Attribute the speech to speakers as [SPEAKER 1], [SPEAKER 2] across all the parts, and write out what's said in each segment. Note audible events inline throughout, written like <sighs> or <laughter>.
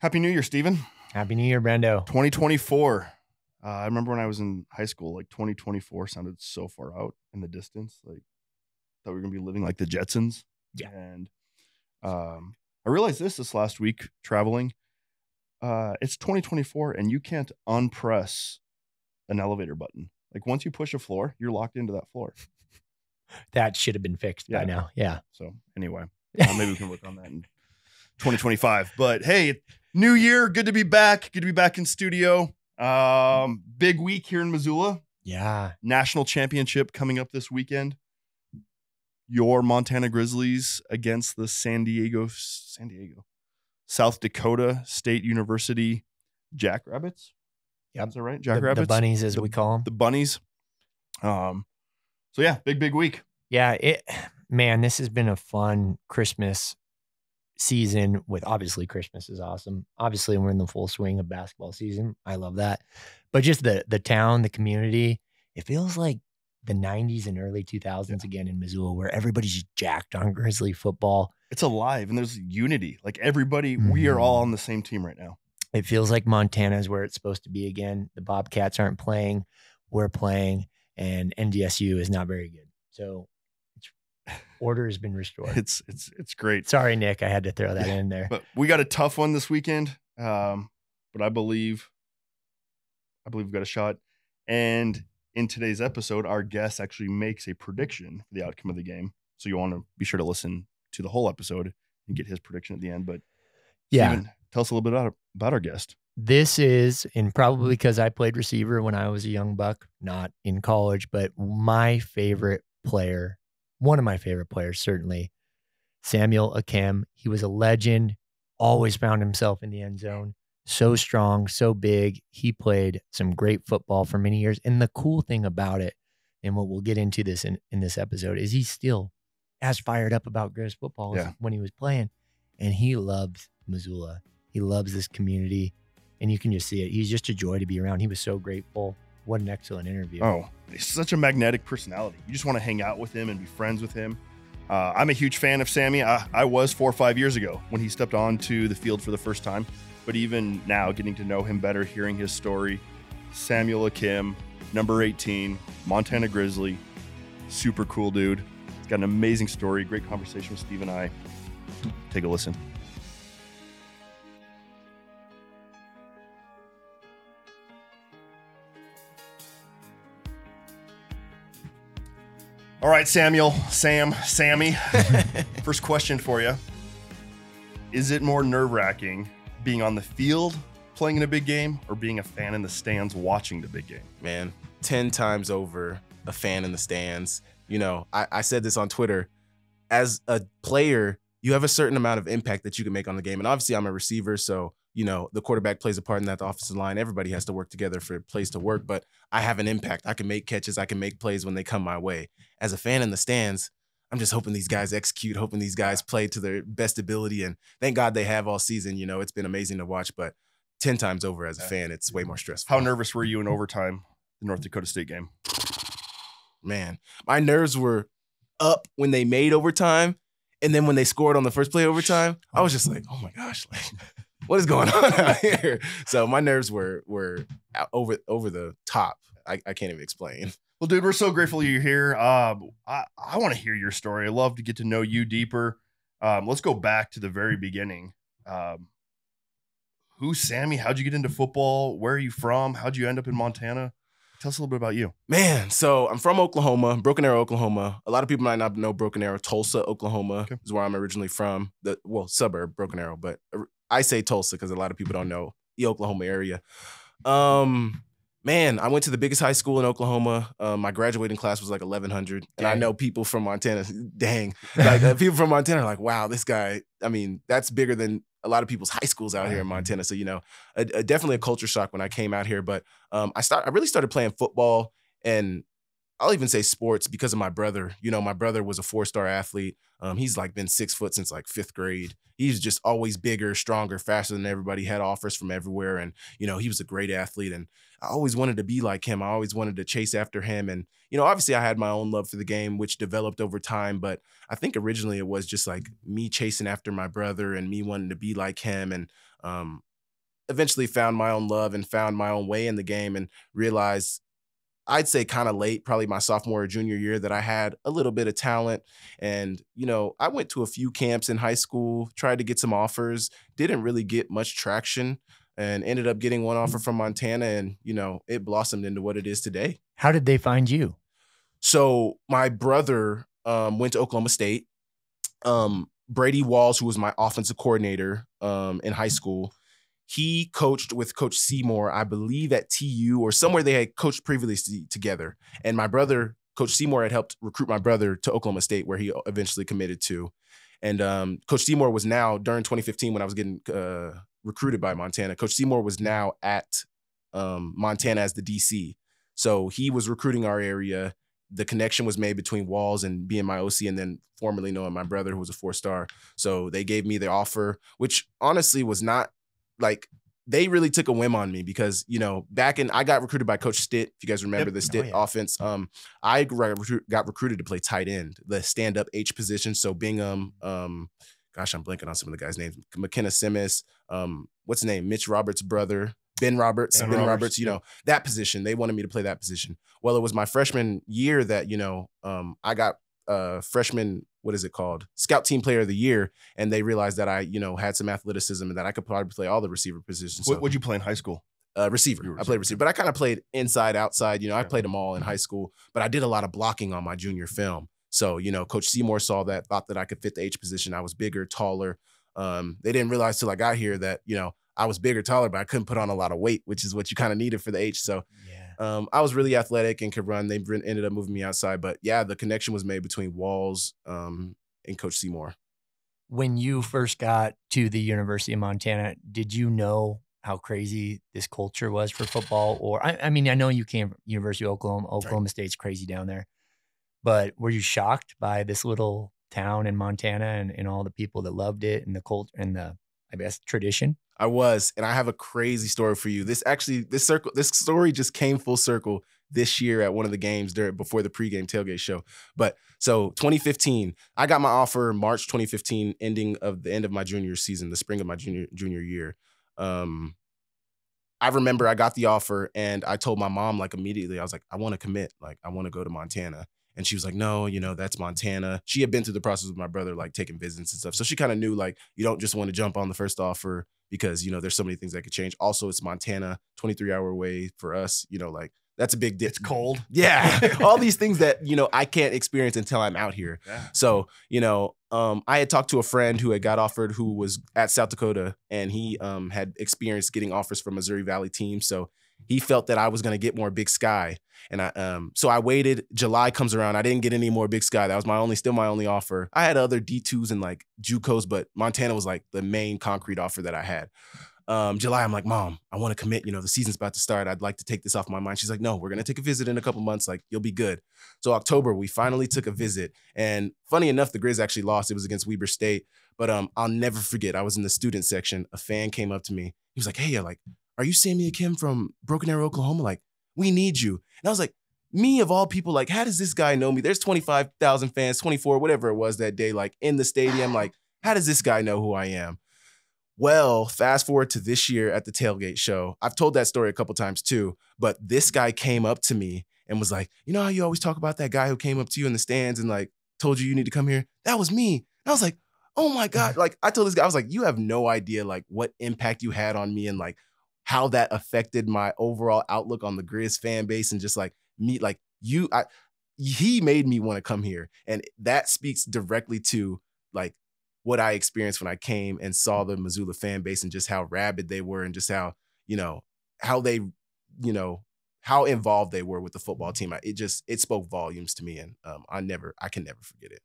[SPEAKER 1] Happy New Year, Steven.
[SPEAKER 2] Happy New Year, Brando.
[SPEAKER 1] 2024. Uh, I remember when I was in high school, like 2024 sounded so far out in the distance. Like, thought we were gonna be living like the Jetsons.
[SPEAKER 2] Yeah.
[SPEAKER 1] And um, I realized this this last week traveling. Uh, it's 2024, and you can't unpress an elevator button. Like once you push a floor, you're locked into that floor. <laughs>
[SPEAKER 2] That should have been fixed
[SPEAKER 1] Yeah.
[SPEAKER 2] by now. Yeah.
[SPEAKER 1] So anyway, uh, maybe we can work on that in 2025. But hey, new year, good to be back. Good to be back in studio. Um, big week here in Missoula.
[SPEAKER 2] Yeah.
[SPEAKER 1] National championship coming up this weekend. Your Montana Grizzlies against the San Diego, San Diego, South Dakota State University Jackrabbits.
[SPEAKER 2] Yep.
[SPEAKER 1] Is that right?
[SPEAKER 2] The,
[SPEAKER 1] Jackrabbits.
[SPEAKER 2] the bunnies, as
[SPEAKER 1] The-
[SPEAKER 2] we call them.
[SPEAKER 1] The bunnies. Um. So yeah, big big week.
[SPEAKER 2] Yeah. It, man, this has been a fun Christmas season with obviously Christmas is awesome. Obviously, we're in the full swing of basketball season. I love that. But just the the town, the community, it feels like the 90s and early 2000s again in Missoula where everybody's just jacked on Grizzly football.
[SPEAKER 1] It's alive and there's unity. Like everybody, we are all
[SPEAKER 2] Mhm.
[SPEAKER 1] on the same team right now.
[SPEAKER 2] It feels like Montana is where it's supposed to be again. The Bobcats aren't playing, we're playing, and NDSU is not very good. So order has been restored.
[SPEAKER 1] It's it's it's great.
[SPEAKER 2] Sorry, Nick, I had to throw that
[SPEAKER 1] Yeah,
[SPEAKER 2] in there.
[SPEAKER 1] But we got a tough one this weekend. Um, but I believe, I believe we've got a shot. And in today's episode, our guest actually makes a prediction for the outcome of the game. So you want to be sure to listen to the whole episode and get his prediction at the end. But
[SPEAKER 2] Yeah.
[SPEAKER 1] Steven, tell us a little bit about, about our guest.
[SPEAKER 2] This is, and probably because I played receiver when I was a young buck, not in college, but my favorite player, one of my favorite players, certainly, Samuel Akem. He was a legend, always found himself in the end zone. So strong, so big. He played some great football for many years. And the cool thing about it, and what we'll get into this in, in this episode, is he's still as fired up about Grizz football as
[SPEAKER 1] Yeah.
[SPEAKER 2] when he was playing. And he loves Missoula. He loves this community and you can just see it. He's just a joy to be around. He was so grateful. What an excellent interview.
[SPEAKER 1] Oh, he's such a magnetic personality. You just want to hang out with him and be friends with him. Uh, I'm a huge fan of Sammy. I, I was four or five years ago when he stepped onto the field for the first time. But even now, getting to know him better, hearing his story, Samuel Akem, number 18, Montana Grizzly, super cool dude. He's got an amazing story, great conversation with Steve and I. Take a listen. All right, Samuel, Sam, Sammy. <laughs> First question for you Is it more nerve wracking being on the field playing in a big game or being a fan in the stands watching the big game?
[SPEAKER 3] man, 10 times over a fan in the stands. You know, I, I said this on Twitter. As a player, you have a certain amount of impact that you can make on the game. And obviously, I'm a receiver. So, you know, the quarterback plays a part in that, the offensive line. Everybody has to work together for plays to work. But I have an impact. I can make catches, I can make plays when they come my way. As a fan in the stands, I'm just hoping these guys execute, hoping these guys play to their best ability. And thank God they have all season. You know, it's been amazing to watch. But 10 times over as a fan, it's way more stressful.
[SPEAKER 1] How nervous were you in overtime, the North Dakota State game?
[SPEAKER 3] man, my nerves were up when they made overtime. And then when they scored on the first play overtime, I was just like, oh my gosh, like, what is going <laughs> on out here? So my nerves were were over over the top. I, I can't even explain.
[SPEAKER 1] Well, dude, we're so grateful you're here. Um, I, I want to hear your story. I love to get to know you deeper. Um, let's go back to the very beginning. Um, who's Sammy? How'd you get into football? Where are you from? How'd you end up in Montana? Tell us a little bit about you.
[SPEAKER 3] Man, so I'm from Oklahoma, Broken Arrow, Oklahoma. A lot of people might not know Broken Arrow. Tulsa, Oklahoma
[SPEAKER 1] Okay.
[SPEAKER 3] is where I'm originally from. The well, suburb Broken Arrow, but I say Tulsa because a lot of people don't know the Oklahoma area. Um, man, I went to the biggest high school in Oklahoma. Um, my graduating class was like 1,100, and I know people from Montana. <laughs> Dang, like uh, <laughs> people from Montana are like, wow, this guy. I mean, that's bigger than a lot of people's high schools out here in Montana. So you know, a, a- definitely a culture shock when I came out here. But um, I start, I really started playing football, and I'll even say sports because of my brother. You know, my brother was a four star athlete. Um, he's like been six foot since like fifth grade. He's just always bigger, stronger, faster than everybody. Had offers from everywhere, and you know he was a great athlete. And I always wanted to be like him. I always wanted to chase after him. And you know, obviously, I had my own love for the game, which developed over time. But I think originally it was just like me chasing after my brother and me wanting to be like him. And um, eventually found my own love and found my own way in the game and realized I'd say kind of late, probably my sophomore or junior year, that I had a little bit of talent. And, you know, I went to a few camps in high school, tried to get some offers, didn't really get much traction, and ended up getting one offer from Montana. And, you know, it blossomed into what it is today.
[SPEAKER 2] How did they find you?
[SPEAKER 3] So my brother um, went to Oklahoma State. Um, Brady Walls, who was my offensive coordinator um, in high school, he coached with Coach Semore, I believe at TU or somewhere they had coached previously together. And my brother, Coach Semore, had helped recruit my brother to Oklahoma State, where he eventually committed to. And um, Coach Semore was now during 2015 when I was getting uh, recruited by Montana. Coach Semore was now at um, Montana as the DC, so he was recruiting our area. The connection was made between Walls and being my OC, and then formerly knowing my brother, who was a four star. So they gave me the offer, which honestly was not like they really took a whim on me because you know back in I got recruited by Coach Stitt. If you guys remember
[SPEAKER 1] Yep.
[SPEAKER 3] the
[SPEAKER 2] Oh,
[SPEAKER 3] Stitt
[SPEAKER 2] yeah.
[SPEAKER 3] offense, um, I got recruited to play tight end, the stand up H position. So Bingham, um, gosh, I'm blanking on some of the guys' names. McKenna Simmons, um, what's his name? Mitch Roberts' brother. Ben Roberts,
[SPEAKER 1] Ben
[SPEAKER 3] Ben,
[SPEAKER 1] Roberts,
[SPEAKER 3] Roberts, you know, that position. They wanted me to play that position. Well, it was my freshman year that, you know, um, I got uh freshman, what is it called? Scout team player of the year and they realized that I, you know, had some athleticism and that I could probably play all the receiver positions. So,
[SPEAKER 1] What would you play in high school?
[SPEAKER 3] uh, receiver.
[SPEAKER 1] Were
[SPEAKER 3] I played
[SPEAKER 1] receiver.
[SPEAKER 3] receiver, but I kind of played inside, outside. You know, I played them all in high school, but I did a lot of blocking on my junior film. So, you know, Coach Semore saw that, thought that I could fit the H position. I was bigger, taller. Um, they didn't realize till I got here that, you know, I was bigger, taller, but I couldn't put on a lot of weight, which is what you kind of needed for the H. So
[SPEAKER 2] Yeah.
[SPEAKER 3] Um, I was really athletic and could run. They ended up moving me outside. But yeah, the connection was made between Walls um, and Coach Semore.
[SPEAKER 2] When you first got to the University of Montana, did you know how crazy this culture was for football? Or I, I mean, I know you came from University of Oklahoma. Oklahoma State's crazy down there, but were you shocked by this little town in Montana and, and all the people that loved it and the cult and the I guess tradition?
[SPEAKER 3] I was, and I have a crazy story for you. This actually, this circle, this story just came full circle this year at one of the games during before the pregame tailgate show. But so 2015, I got my offer March 2015, ending of the end of my junior season, the spring of my junior junior year. Um, I remember I got the offer and I told my mom like immediately, I was like, I want to commit, like I want to go to Montana. And she was like, no, you know, that's Montana. She had been through the process with my brother, like taking visits and stuff. So she kind of knew like you don't just want to jump on the first offer because you know there's so many things that could change. Also, it's Montana, 23 hour away for us. You know, like that's a big deal.
[SPEAKER 1] It's cold. <laughs>
[SPEAKER 3] Yeah, <laughs> all these things that you know I can't experience until I'm out here.
[SPEAKER 1] Yeah.
[SPEAKER 3] So you know, um, I had talked to a friend who had got offered, who was at South Dakota, and he um, had experienced getting offers from Missouri Valley teams. So he felt that I was going to get more Big Sky, and I um, so I waited. July comes around, I didn't get any more Big Sky. That was my only, still my only offer. I had other D twos and like JUCOs, but Montana was like the main concrete offer that I had. Um, July, I'm like, Mom, I want to commit. You know, the season's about to start. I'd like to take this off my mind. She's like, No, we're gonna take a visit in a couple months. Like, you'll be good. So October, we finally took a visit, and funny enough, the Grizz actually lost. It was against Weber State, but um, I'll never forget. I was in the student section. A fan came up to me. He was like, Hey, like, are you Sammy Kim from Broken Arrow, Oklahoma? Like, we need you. And I was like, me of all people, like, how does this guy know me? There's 25,000 fans, 24, whatever it was that day, like in the stadium. Like, how does this guy know who I am? Well, fast forward to this year at the tailgate show. I've told that story a couple times too, but this guy came up to me and was like, You know how you always talk about that guy who came up to you in the stands and like told you you need to come here? That was me. And I was like, Oh my God. <laughs> Like, I told this guy, I was like, You have no idea like what impact you had on me and like how that affected my overall outlook on the Grizz fan base and just like me, like you, I, he made me want to come here. And that speaks directly to like what I experienced when I came and saw the Missoula fan base and just how rabid they were and just how, you know, how they, you know, how involved they were with the football team. I- It just, it spoke volumes to me. And um, I never, I can never forget it.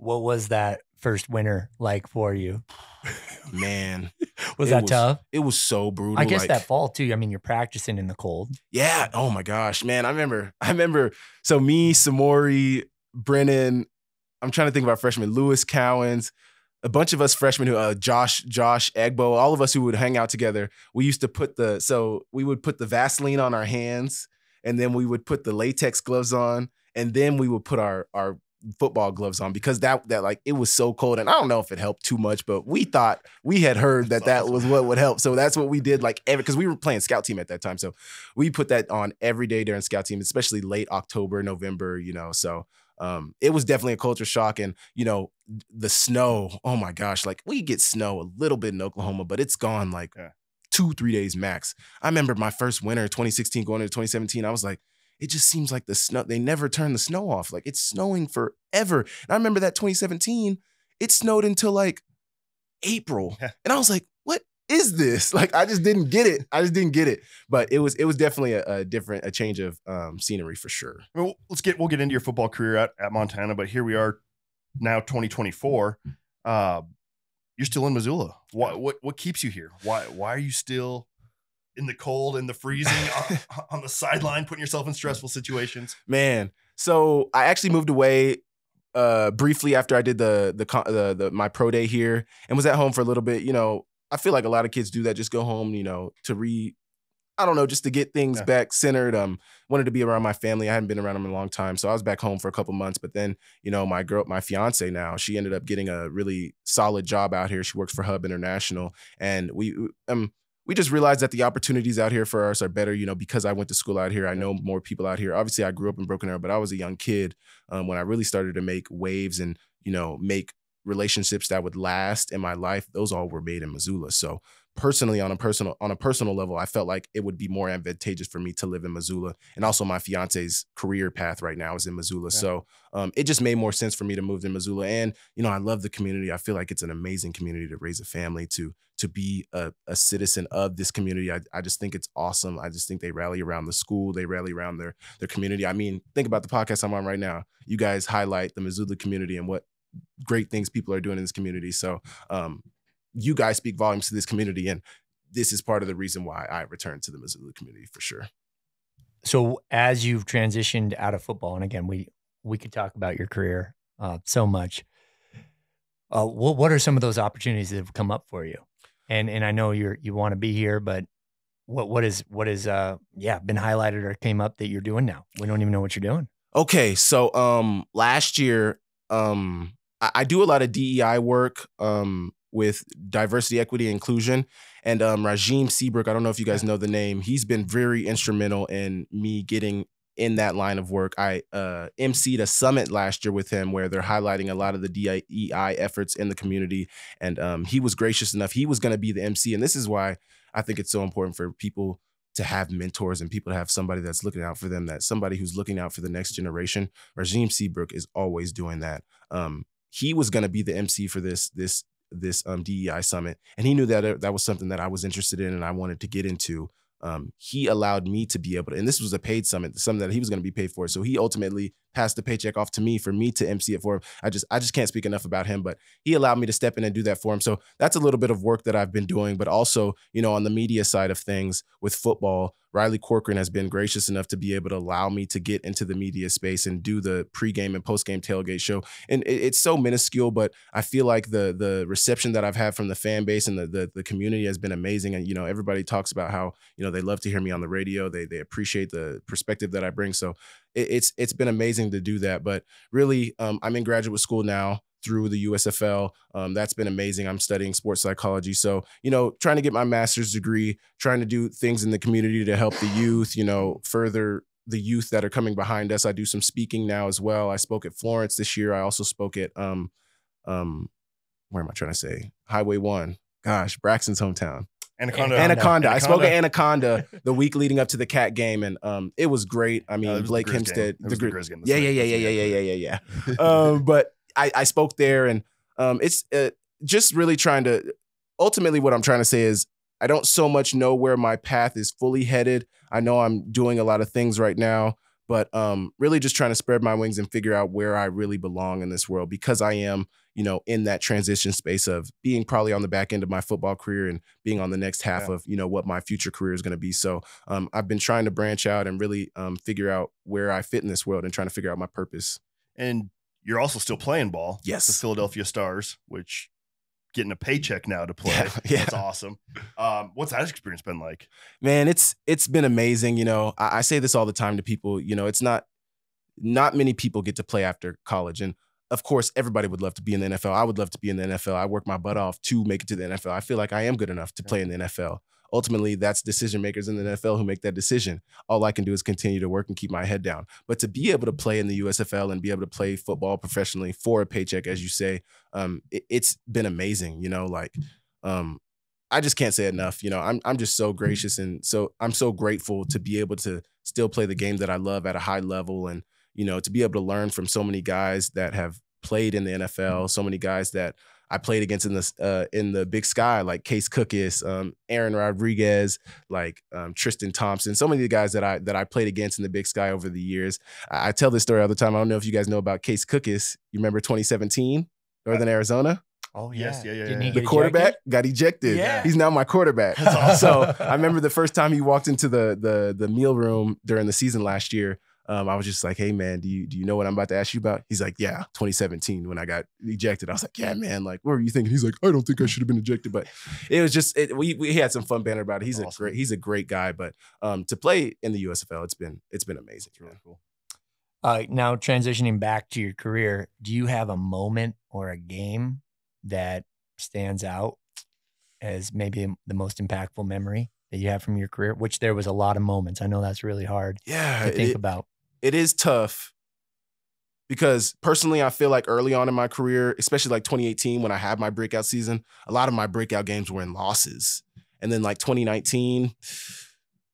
[SPEAKER 2] What was that first winter like for you? <laughs>
[SPEAKER 3] Man, <laughs>
[SPEAKER 2] Was that
[SPEAKER 3] was
[SPEAKER 2] tough?
[SPEAKER 3] it was so brutal.
[SPEAKER 2] I guess
[SPEAKER 3] like-
[SPEAKER 2] that fall too. I mean, you're practicing in the cold.
[SPEAKER 3] Yeah. Oh my gosh, man. I remember. I remember. So me, Samori, Brennan. I'm trying to think about our freshmen. Lewis Cowens, a bunch of us freshmen who, uh, Josh, Josh Egbo, all of us who would hang out together. We used to put the so we would put the Vaseline on our hands, and then we would put the latex gloves on, and then we would put our our football gloves on because that that like it was so cold and I don't know if it helped too much, but we thought we had heard that that was what would help. So that's what we did like every because we were playing scout team at that time. So we put that on every day during scout team, especially late October, November, you know. So um, it was definitely a culture shock. And, you know, the snow, oh my gosh, like we get snow a little bit in Oklahoma, but it's gone like two, three days max. I remember my first winter, 2016, going into 2017, I was like, it just seems like the snow, they never turn the snow off. Like it's snowing forever. And I remember that 2017, it snowed until like April. And I was like, what is this? <laughs> Like I just didn't get it. I just didn't get it. But it was it was definitely a, a different, a change of um, scenery for sure.
[SPEAKER 1] Well, let's get we'll get into your football career at, at Montana, but here we are now, 2024. Uh, you're still in Missoula. What what what keeps you here? Why why are you still in the cold and the freezing <laughs> on, on the sideline, putting yourself in stressful situations?
[SPEAKER 3] Man, so I actually moved away uh briefly after I did the the con- the, the my pro day here and was at home for a little bit. You know, I feel like a lot of kids do that. Just go home, you know, to re. I don't know, just to get things
[SPEAKER 1] Yeah.
[SPEAKER 3] back centered. Um, wanted to be around my family. I hadn't been around them in a long time, so I was back home for a couple months. But then, you know, my girl, my fiance now, she ended up getting a really solid job out here. She works for Hub International, and we um we just realized that the opportunities out here for us are better, you know, because I went to school out here. I know more people out here. Obviously, I grew up in Broken Arrow, but I was a young kid um, when I really started to make waves and, you know, make relationships that would last in my life. Those all were made in Missoula. So personally, on a personal on a personal level, I felt like it would be more advantageous for me to live in Missoula. And also my fiance's career path right now is in Missoula.
[SPEAKER 1] Yeah.
[SPEAKER 3] So um, it just made more sense for me to move to Missoula. And, you know, I love the community. I feel like it's an amazing community to raise a family, to to be a, a citizen of this community. I, I just think it's awesome. I just think they rally around the school. They rally around their their community. I mean, think about the podcast I'm on right now. You guys highlight the Missoula community and what great things people are doing in this community. So um, you guys speak volumes to this community. And this is part of the reason why I returned to the Missoula community for sure.
[SPEAKER 2] So as you've transitioned out of football, and again, we we could talk about your career uh, so much. Uh, what what are some of those opportunities that have come up for you? And and I know you're you want to be here, but what what is what is uh yeah been highlighted or came up that you're doing now? We don't even know what you're doing.
[SPEAKER 3] Okay, so um last year um I, I do a lot of DEI work um with diversity, equity, inclusion. And um Rajim Seabrook, I don't know if you guys know the name, he's been very instrumental in me getting in that line of work. I uh emceed a summit last year with him where they're highlighting a lot of the DEI efforts in the community. And um he was gracious enough. He was gonna be the MC. And this is why I think it's so important for people to have mentors and people to have somebody that's looking out for them, that somebody who's looking out for the next generation. Rajim Seabrook is always doing that. Um, he was going to be the MC for this this this um, DEI summit, and he knew that it- that was something that I was interested in and I wanted to get into. Um, he allowed me to be able to, and this was a paid summit, something that he was going to be paid for. So he ultimately passed the paycheck off to me for me to MC it for him. I just I just can't speak enough about him, but he allowed me to step in and do that for him. So that's a little bit of work that I've been doing, but also, you know, on the media side of things with football, Riley Corcoran has been gracious enough to be able to allow me to get into the media space and do the pregame and postgame tailgate show. And it- it's so minuscule, but I feel like the the reception that I've had from the fan base and the, the the community has been amazing. And you know, everybody talks about how you know they love to hear me on the radio. They they appreciate the perspective that I bring. So it, it's it's been amazing to do that. But really, um, I'm in graduate school now through the USFL. Um, that's been amazing. I'm studying sports psychology. So, you know, trying to get my master's degree, trying to do things in the community to help the youth, you know, further the youth that are coming behind us. I do some speaking now as well. I spoke at Florence this year. I also spoke at um um where am I trying to say? Highway one. Gosh, Braxton's hometown.
[SPEAKER 1] Anaconda.
[SPEAKER 3] Anaconda. I spoke at
[SPEAKER 1] Anaconda
[SPEAKER 3] the week leading up to the cat game, and um, it was great. I mean, Blake Hempstead.
[SPEAKER 1] The,
[SPEAKER 3] Great
[SPEAKER 1] Grizz game.
[SPEAKER 3] Yeah, yeah, yeah, yeah, yeah, yeah, yeah, <laughs> yeah. um, but I, I spoke there, and um, it's uh, just really trying to. Ultimately, what I'm trying to say is, I don't so much know where my path is fully headed. I know I'm doing a lot of things right now but um, really just trying to spread my wings and figure out where I really belong in this world because I am, you know, in that transition space of being probably on the back end of my football career and being on the next half
[SPEAKER 1] Yeah.
[SPEAKER 3] of, you know, what my future career is going to be. So um, I've been trying to branch out and really um, figure out where I fit in this world and trying to figure out my purpose.
[SPEAKER 1] And you're also still playing ball.
[SPEAKER 3] Yes.
[SPEAKER 1] The Philadelphia Stars, which getting a paycheck now to play.
[SPEAKER 3] Yeah, <laughs> yeah.
[SPEAKER 1] That's awesome. Um, what's that experience been like?
[SPEAKER 3] man it's it's been amazing you know I, I say this all the time to people you know it's not not many people get to play after college. And of course, everybody would love to be in the NFL. I would love to be in the NFL. I work my butt off to make it to the NFL. I feel like I am good enough to play in the NFL. Ultimately, that's decision makers in the NFL who make that decision. All I can do is continue to work and keep my head down. But to be able to play in the USFL and be able to play football professionally for a paycheck, as you say, um, it, has been amazing. You know, like um, I just can't say enough. You know, I'm I'm just so gracious and so I'm so grateful to be able to still play the game that I love at a high level and you know to be able to learn from so many guys that have played in the NFL, so many guys that I played against in the uh, in the Big Sky, like Case Cookus, um, Aaron Rodriguez, like um, Tristan Thompson. So many of the guys that I that I played against in the Big Sky over the years. I, I tell this story all the time. I don't know if you guys know about Case Cookus. You remember 2017, Northern Arizona?
[SPEAKER 2] Oh
[SPEAKER 1] yeah. yes, yeah, yeah.
[SPEAKER 2] yeah.
[SPEAKER 3] The quarterback
[SPEAKER 2] ejected?
[SPEAKER 3] got ejected.
[SPEAKER 2] Yeah.
[SPEAKER 3] He's now my quarterback. <laughs>
[SPEAKER 1] Awesome.
[SPEAKER 3] so I remember the first time he walked into the the the meal room during the season last year. Um, I was just like, "Hey man, do you do you know what I'm about to ask you about?" He's like, "Yeah, 2017 when I got ejected." I was like, "Yeah, man, like what were you thinking?" He's like, "I don't think I should have been ejected," but it was just it, we we had some fun banter about it. He's
[SPEAKER 1] Awesome.
[SPEAKER 3] a great he's a great guy, but um, to play in the USFL, it's been it's been amazing.
[SPEAKER 1] It's really cool.
[SPEAKER 2] Uh, now transitioning back to your career, do you have a moment or a game that stands out as maybe the most impactful memory that you have from your career? Which there was a lot of moments. I know that's really hard
[SPEAKER 3] Yeah,
[SPEAKER 2] to think
[SPEAKER 3] it-
[SPEAKER 2] about.
[SPEAKER 3] It is tough because personally, I feel like early on in my career, especially like 2018 when I had my breakout season, a lot of my breakout games were in losses. And then like 2019,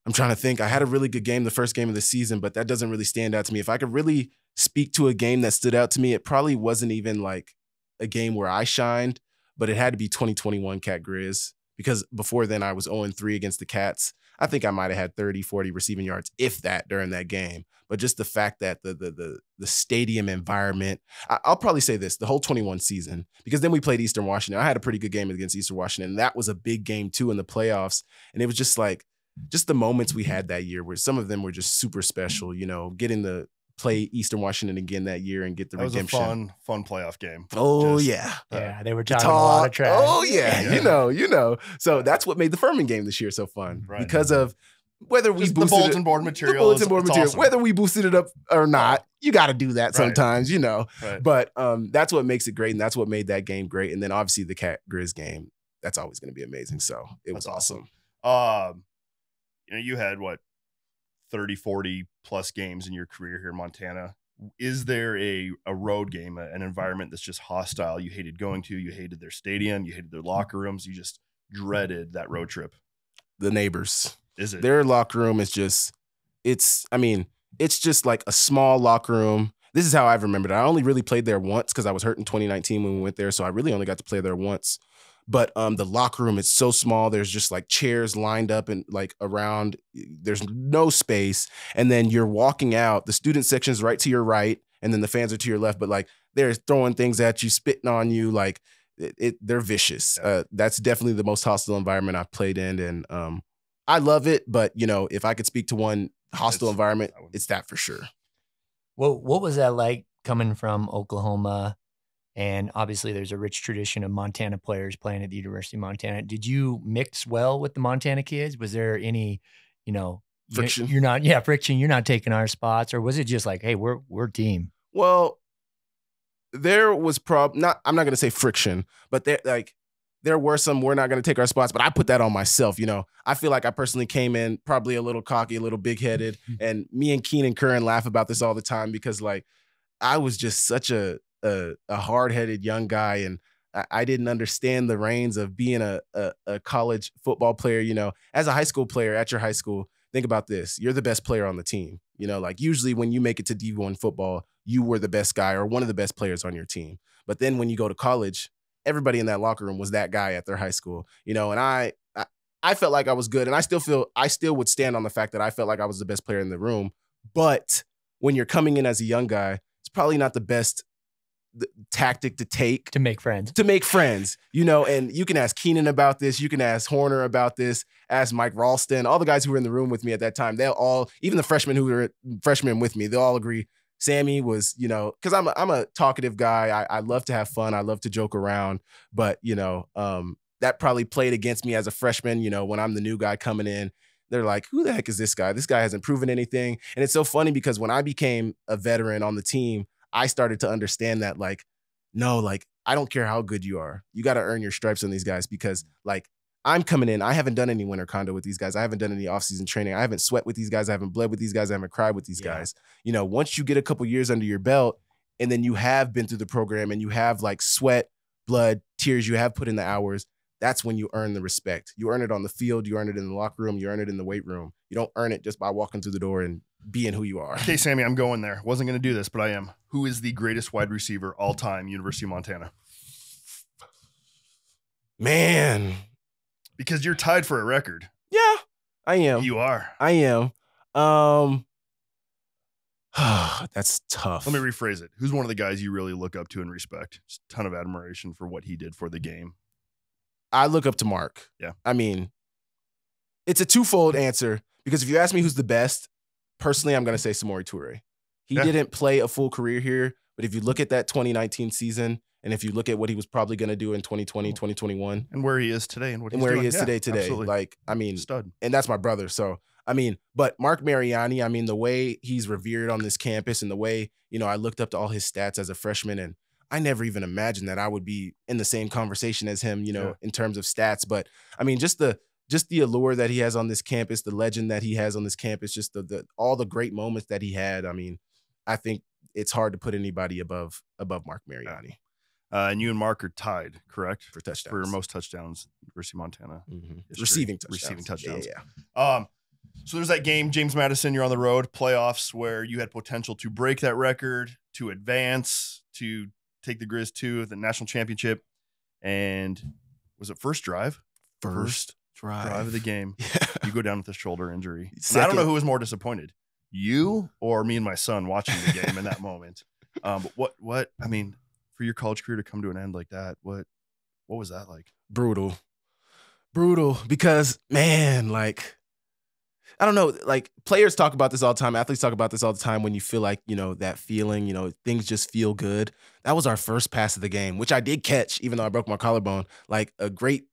[SPEAKER 3] I'm trying to think. I had a really good game the first game of the season, but that doesn't really stand out to me. If I could really speak to a game that stood out to me, it probably wasn't even like a game where I shined, but it had to be 2021 Cat Grizz because before then I was 0 3 against the Cats. I think I might have had 30, 40 receiving yards, if that, during that game. But just the fact that the the the, the stadium environment, I, I'll probably say this: the whole 21 season, because then we played Eastern Washington. I had a pretty good game against Eastern Washington. That was a big game too in the playoffs, and it was just like just the moments we had that year, where some of them were just super special. You know, getting to play Eastern Washington again that year and get the
[SPEAKER 1] That was a
[SPEAKER 3] redemption.
[SPEAKER 1] fun, fun playoff game.
[SPEAKER 3] Oh
[SPEAKER 1] Just-
[SPEAKER 3] yeah.
[SPEAKER 1] Uh,
[SPEAKER 2] yeah, they were talking a lot of trash.
[SPEAKER 3] Oh yeah,
[SPEAKER 1] Yeah.
[SPEAKER 3] you know, you know. So that's what made the Furman game this year so fun
[SPEAKER 1] Right.
[SPEAKER 3] because of whether we
[SPEAKER 1] Just the
[SPEAKER 3] boosted
[SPEAKER 1] bulletin
[SPEAKER 3] it,
[SPEAKER 1] board
[SPEAKER 3] the
[SPEAKER 1] material.
[SPEAKER 3] bulletin
[SPEAKER 1] is-
[SPEAKER 3] board material,
[SPEAKER 1] awesome.
[SPEAKER 3] whether we boosted it up or not, you got to do that
[SPEAKER 1] Right.
[SPEAKER 3] sometimes, you know.
[SPEAKER 1] Right.
[SPEAKER 3] But um, that's what makes it great, and that's what made that game great. And then obviously the Cat Grizz game, that's always going to be amazing. So it was awesome.
[SPEAKER 1] awesome. Um, you know, you had what 30, 40 plus games in your career here in Montana. Is there a a road game, an environment that's just hostile? You hated going to, you hated their stadium, you hated their locker rooms, you just dreaded that road trip.
[SPEAKER 3] The neighbors.
[SPEAKER 1] Is it?
[SPEAKER 3] Their locker room is just, it's, I mean, it's just like a small locker room. This is how I've remembered it. I only really played there once because I was hurt in 2019 when we went there. So I really only got to play there once. But um, the locker room is so small. There's just like chairs lined up and like around. There's no space. And then you're walking out. The student section is right to your right, and then the fans are to your left. But like they're throwing things at you, spitting on you. Like it, it they're vicious. Uh, that's definitely the most hostile environment I've played in, and um, I love it. But you know, if I could speak to one hostile
[SPEAKER 1] It's-
[SPEAKER 3] environment, it's that for sure.
[SPEAKER 2] What what was that like coming from Oklahoma? And obviously, there's a rich tradition of Montana players playing at the University of Montana. Did you mix well with the Montana kids? Was there any, you know,
[SPEAKER 3] Friction?
[SPEAKER 2] You're not, yeah, friction. You're not taking our spots, or was it just like, hey, we're we're team?
[SPEAKER 3] Well, there was prob not. I'm not gonna say friction, but there like there were some. We're not gonna take our spots, but I put that on myself. You know, I feel like I personally came in probably a little cocky, a little big headed, mm-hmm. and me and Keenan Curran laugh about this all the time because like I was just such a a, a hard headed young guy and. I- didn't understand the reins of being a, a a college football player. You know, as a high school player at your high school, think about this: you're the best player on the team. You know, like usually when you make it to D1 football, you were the best guy or one of the best players on your team. But then when you go to college, everybody in that locker room was that guy at their high school. You know, and I, I felt like I was good, and I still feel I still would stand on the fact that I felt like I was the best player in the room. But when you're coming in as a young guy, it's probably not the best tactic to take
[SPEAKER 2] to make friends.
[SPEAKER 3] to make friends, you know, and you can ask Keenan about this, you can ask Horner about this, ask Mike Ralston, all the guys who were in the room with me at that time. They'll all, even the freshmen who were freshmen with me, they'll all agree. Sammy was, you know, because I'm a, I'm a talkative guy. I, I love to have fun. I love to joke around, but you know, um, that probably played against me as a freshman. You know, when I'm the new guy coming in, they're like, who the heck is this guy? This guy hasn't proven anything. And it's so funny because when I became a veteran on the team, I started to understand that, like, no, like, I don't care how good you are. You got to earn your stripes on these guys because, like, I'm coming in. I haven't done any winter condo with these guys. I haven't done any offseason training. I haven't sweat with these guys. I haven't bled with these guys. I haven't cried with these
[SPEAKER 1] Yeah.
[SPEAKER 3] guys. You know, once you get a couple years under your belt and then you have been through the program and you have like sweat, blood, tears, you have put in the hours, that's when you earn the respect. You earn it on the field, you earn it in the locker room, you earn it in the weight room. You don't earn it just by walking through the door and being who you are.
[SPEAKER 1] Okay, Sammy, I'm going there. Wasn't going to do this, but I am. Who is the greatest wide receiver all time, University of Montana?
[SPEAKER 3] Man,
[SPEAKER 1] Because you're tied for a record.
[SPEAKER 3] yeah, I am.
[SPEAKER 1] You are.
[SPEAKER 3] I am. Um <sighs> that's tough.
[SPEAKER 1] Let me rephrase it. Who's one of the guys you really look up to and respect? Just a ton of admiration for what he did for the game.
[SPEAKER 3] I look up to Marc.
[SPEAKER 1] Yeah.
[SPEAKER 3] I mean, it's a twofold answer because if you ask me who's the best, personally, I'm going to say Samori Toure. He
[SPEAKER 1] Yeah.
[SPEAKER 3] didn't play a full career here, but if you look at that 2019 season and if you look at what he was probably going to do in 2020, 2021,
[SPEAKER 1] And where he is today and what
[SPEAKER 3] and where
[SPEAKER 1] doing.
[SPEAKER 3] he is
[SPEAKER 1] Yeah,
[SPEAKER 3] today, today,
[SPEAKER 1] absolutely.
[SPEAKER 3] like, I mean,
[SPEAKER 1] stud.
[SPEAKER 3] and that's my brother. So I mean, but Marc Mariani, I mean, the way he's revered on this campus and the way, you know, I looked up to all his stats as a freshman and I never even imagined that I would be in the same conversation as him, you know,
[SPEAKER 1] Yeah.
[SPEAKER 3] in terms of stats. But I mean, just the just the allure that he has on this campus, the legend that he has on this campus, just the, the all the great moments that he had. I mean, I think it's hard to put anybody above above Marc Mariani
[SPEAKER 1] Uh, and you and Marc are tied, correct?
[SPEAKER 3] for touchdowns.
[SPEAKER 1] For most touchdowns, University of Montana.
[SPEAKER 3] Mhm. receiving touchdowns.
[SPEAKER 1] Receiving touchdowns.
[SPEAKER 3] Yeah, yeah.
[SPEAKER 1] Um, so there's that game, James Madison. You're on the road, playoffs, where you had potential to break that record, to advance, to take the Grizz to the national championship. And was it first drive?
[SPEAKER 3] First drive.
[SPEAKER 1] Drive of the game. <laughs>
[SPEAKER 3] Yeah.
[SPEAKER 1] You go down with a shoulder injury. I don't know who was more disappointed, you or me and my son watching the game in that moment. <laughs> Um, but what, what? I mean, for your college career to come to an end like that, what, what was that like?
[SPEAKER 3] brutal brutal because man like i don't know like players talk about this all the time athletes talk about this all the time when you feel like you know that feeling you know things just feel good that was our first pass of the game which i did catch even though i broke my collarbone like a great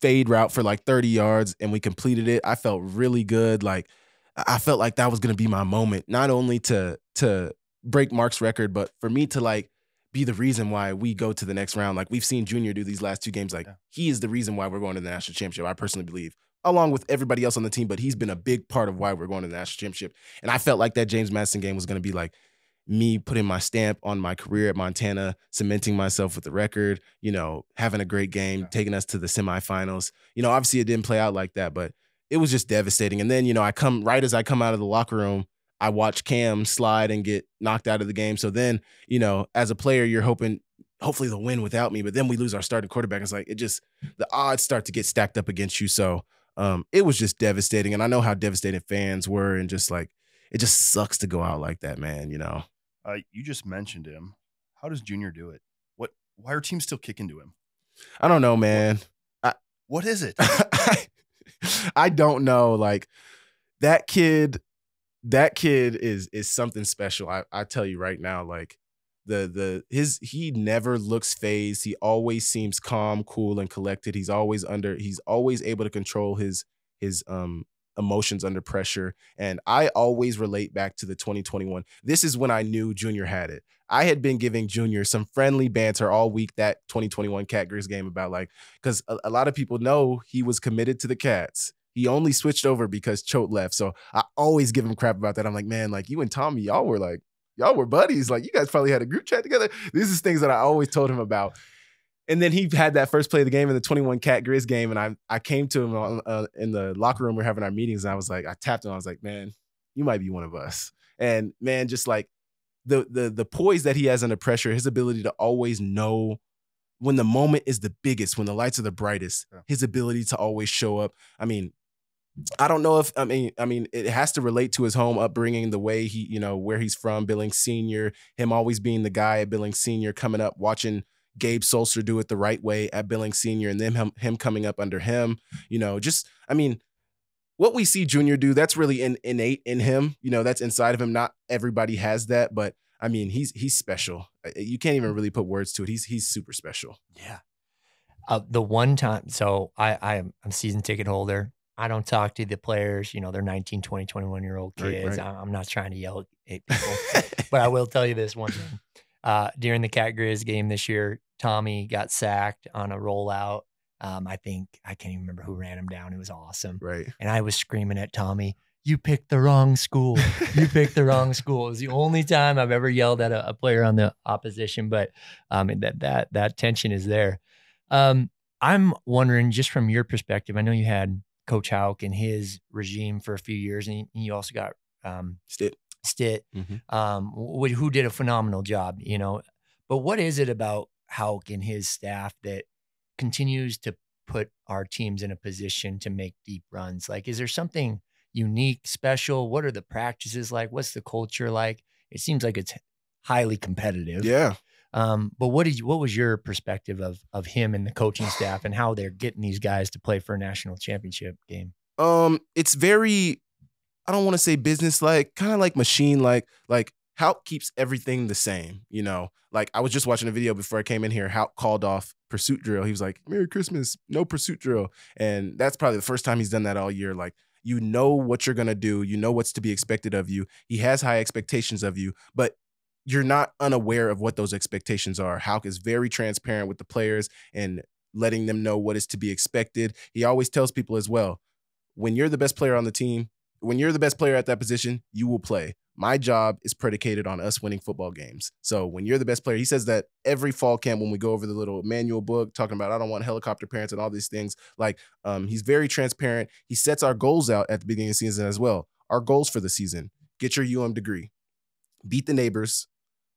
[SPEAKER 3] fade route for like 30 yards and we completed it i felt really good like i felt like that was going to be my moment not only to to break Marc's record but for me to like be the reason why we go to the next round. Like we've seen Junior do these last two games. Like
[SPEAKER 1] Yeah.
[SPEAKER 3] he is the reason why we're going to the national championship. I personally believe, along with everybody else on the team, but he's been a big part of why we're going to the national championship. And I felt like that James Madison game was going to be like me putting my stamp on my career at Montana, cementing myself with the record, you know, having a great game,
[SPEAKER 1] Yeah.
[SPEAKER 3] taking us to the semifinals. You know, obviously it didn't play out like that, but it was just devastating. And then, you know, I come right as I come out of the locker room, I watch Cam slide and get knocked out of the game. So then, you know, as a player, you're hoping hopefully they'll win without me. But then we lose our starting quarterback. It's like it just the odds start to get stacked up against you. So um, it was just devastating. And I know how devastated fans were, and just like it just sucks to go out like that, man. You know.
[SPEAKER 1] Uh, you just mentioned him. How does Junior do it? What? Why are teams still kicking to him?
[SPEAKER 3] I don't know, man.
[SPEAKER 1] What is it?
[SPEAKER 3] I, <laughs> I don't know. Like that kid, that kid is is something special. I, I tell you right now, like the the his he never looks phased. He always seems calm, cool, and collected. He's always under he's always able to control his his um emotions under pressure. And I always relate back to the 2021. This is when I knew Junior had it. I had been giving Junior some friendly banter all week that 2021 Cat Grizz game about like because a, a lot of people know he was committed to the Cats. He only switched over because Choate left. So I always give him crap about that. I'm like, man, like you and Tommy, y'all were like, y'all were buddies. Like you guys probably had a group chat together. These is things that I always told him about. And then he had that first play of the game in the 21 Cat Grizz game, and I I came to him on, uh, in the locker room. We are having our meetings, and I was like, I tapped him. I was like, man, you might be one of us. And man, just like the the the poise that he has under pressure, his ability to always know when the moment is the biggest, when the lights are the brightest,
[SPEAKER 1] Yeah.
[SPEAKER 3] his ability to always show up. I mean, I don't know if I mean I mean it has to relate to his home upbringing, the way he you know where he's from, Billings Senior, him always being the guy at Billings Senior, coming up watching Gabe Sulser do it the right way at Billings Senior, and then him, him coming up under him. You know, just I mean, what we see Junior do, that's really in, innate in him. You know, that's inside of him. Not everybody has that, but I mean, he's he's special. You can't even really put words to it. He's he's super special.
[SPEAKER 2] Yeah. Uh, the one time, so I, I'm a season ticket holder. I don't talk to the players. You know, they're 19, 20, 21 year old kids.
[SPEAKER 3] right.
[SPEAKER 2] I- I'm not trying to yell at people, <laughs> but I will tell you this one thing. Uh, during the Cat Grizz game this year, Tommy got sacked on a rollout. Um, I think I can't even remember who ran him down. It was awesome.
[SPEAKER 3] right.
[SPEAKER 2] And I was screaming at Tommy, You picked the wrong school. You picked the wrong school. It was the only time I've ever yelled at a, a player on the opposition, but um, that that that tension is there. Um, I'm wondering, just from your perspective, I know you had Coach Hauck and his regime for a few years, and you also got um,
[SPEAKER 3] Stitt.
[SPEAKER 2] Stitt,
[SPEAKER 3] Mhm.
[SPEAKER 2] um, who did a phenomenal job, you know. But what is it about Hauck and his staff that continues to put our teams in a position to make deep runs? Like, is there something unique, special? What are the practices like? What's the culture like? It seems like it's highly competitive.
[SPEAKER 3] Yeah.
[SPEAKER 2] Um, but what did you, what was your perspective of of him and the coaching staff and how they're getting these guys to play for a national championship game?
[SPEAKER 3] Um, it's very, I don't want to say business like, kind of like machine like. Like Hauck keeps everything the same. You know, like I was just watching a video before I came in here. Hauck called off pursuit drill. He was like, "Merry Christmas, no pursuit drill," and that's probably the first time he's done that all year. Like. You know what you're gonna do. You know what's to be expected of you. He has high expectations of you, but you're not unaware of what those expectations are. Hauck is very transparent with the players and letting them know what is to be expected. He always tells people as well, when you're the best player on the team, when you're the best player at that position, you will play. My job is predicated on us winning football games. So when you're the best player, he says that every fall camp when we go over the little manual book talking about I don't want helicopter parents and all these things, like um, he's very transparent. He sets our goals out at the beginning of the season as well. Our goals for the season: get your UM degree, beat the neighbors,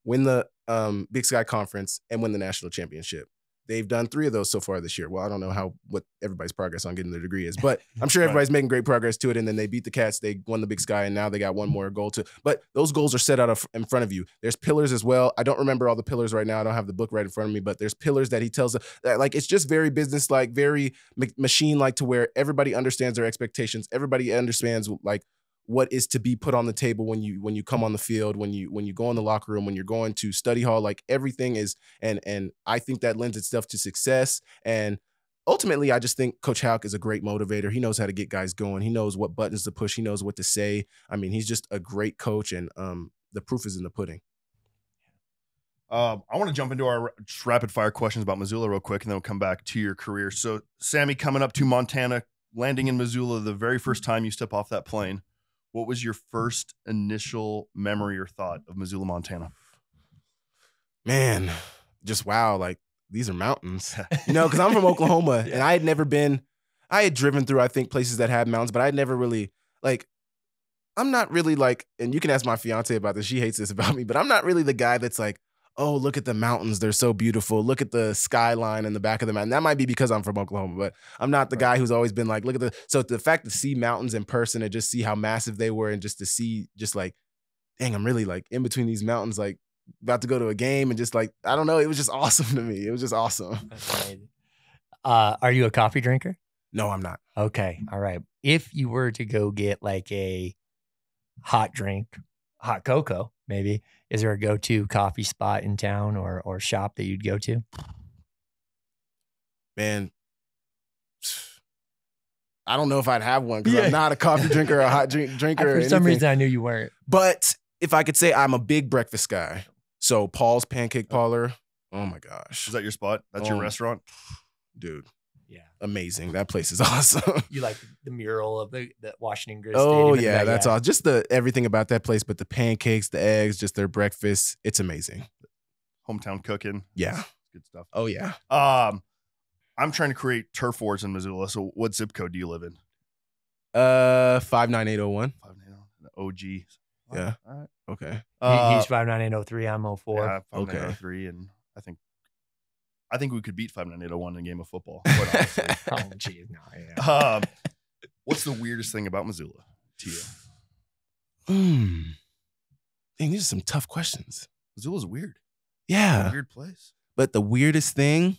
[SPEAKER 3] win the um, Big Sky Conference, and win the national championship. They've done three of those so far this year. Well, I don't know how what everybody's progress on getting their degree is, but I'm sure <laughs>
[SPEAKER 1] Right.
[SPEAKER 3] everybody's making great progress to it. And then they beat the Cats, they won the Big Sky, and now they got one more goal to. But those goals are set out of, in front of you. There's pillars as well. I don't remember all the pillars right now. I don't have the book right in front of me, but there's pillars that he tells that like it's just very business like, very machine like to where everybody understands their expectations. Everybody understands like what is to be put on the table when you when you come on the field when you when you go in the locker room when you're going to study hall like everything is and and i think that lends itself to success. And ultimately i just think coach Hauck is a great motivator. He knows how to get guys going. He knows what buttons to push. He knows what to say. I mean he's just a great coach and um the proof is in the pudding.
[SPEAKER 1] Um, I want to jump into our rapid fire questions about Missoula real quick, and then we'll come back to your career. So, Sammy, coming up to Montana, landing in Missoula the very first time you step off that plane, what was your first initial memory or thought of Missoula, Montana?
[SPEAKER 3] man just wow like these are mountains <laughs> you know because i'm from oklahoma and i had never been i had driven through i think places that had mountains but i'd never really like i'm not really like and you can ask my fiance about this she hates this about me but i'm not really the guy that's like oh look at the mountains they're so beautiful look at the skyline in the back of the mountain that might be because i'm from oklahoma but i'm not the guy who's always been like look at the so the fact to see mountains in person and just see how massive they were and just to see just like dang i'm really like in between these mountains like about to go to a game and just like I don't know, it was just <laughs> awesome to me. It was just awesome.
[SPEAKER 2] Uh, are you a coffee drinker?
[SPEAKER 3] No, I'm not.
[SPEAKER 2] Okay. All right. If you were to go get like a hot drink, hot cocoa, maybe, is there a go to coffee spot in town or, or shop that you'd go to?
[SPEAKER 3] Man, <sighs> I don't know if I'd have one because
[SPEAKER 2] Yeah.
[SPEAKER 3] I'm not a coffee drinker or a hot drink <laughs>
[SPEAKER 2] I-
[SPEAKER 3] drinker. or
[SPEAKER 2] for some reason, I knew you weren't.
[SPEAKER 3] But if I could say I'm a big breakfast guy. So Paul's Pancake Parlor. Oh my gosh.
[SPEAKER 1] Is that your spot? That's your
[SPEAKER 3] Oh.
[SPEAKER 1] restaurant?
[SPEAKER 3] Dude,
[SPEAKER 2] Yeah.
[SPEAKER 3] amazing. That place is <laughs> awesome.
[SPEAKER 2] You like the mural of the, the Washington Grizz
[SPEAKER 3] oh
[SPEAKER 2] Stadium
[SPEAKER 3] yeah,
[SPEAKER 2] that-
[SPEAKER 3] that's all. Just the everything about that place, but the pancakes, the eggs, just their breakfast. It's amazing.
[SPEAKER 1] Hometown cooking.
[SPEAKER 3] Yeah.
[SPEAKER 1] Good stuff.
[SPEAKER 3] Oh yeah.
[SPEAKER 1] Um, I'm trying to create turf wars in Missoula. So, what zip code do you live in?
[SPEAKER 3] Uh five nine eight oh one.
[SPEAKER 1] Five nine oh, OG.
[SPEAKER 3] Yeah.
[SPEAKER 1] All right.
[SPEAKER 3] Okay.
[SPEAKER 2] He-
[SPEAKER 1] Uh,
[SPEAKER 2] he's 59803, I'm 04.
[SPEAKER 1] Yeah, five
[SPEAKER 3] Okay.
[SPEAKER 1] nine oh three, and I think I think we could beat five nine eight oh one in a game of football. <laughs> Quite. <laughs>
[SPEAKER 2] Oh, geez. No, yeah.
[SPEAKER 1] um, what's the weirdest thing about Missoula to you?
[SPEAKER 3] Hmm. Dang, these are some tough questions.
[SPEAKER 1] Missoula's weird.
[SPEAKER 3] Yeah.
[SPEAKER 1] Weird place
[SPEAKER 3] But the weirdest thing,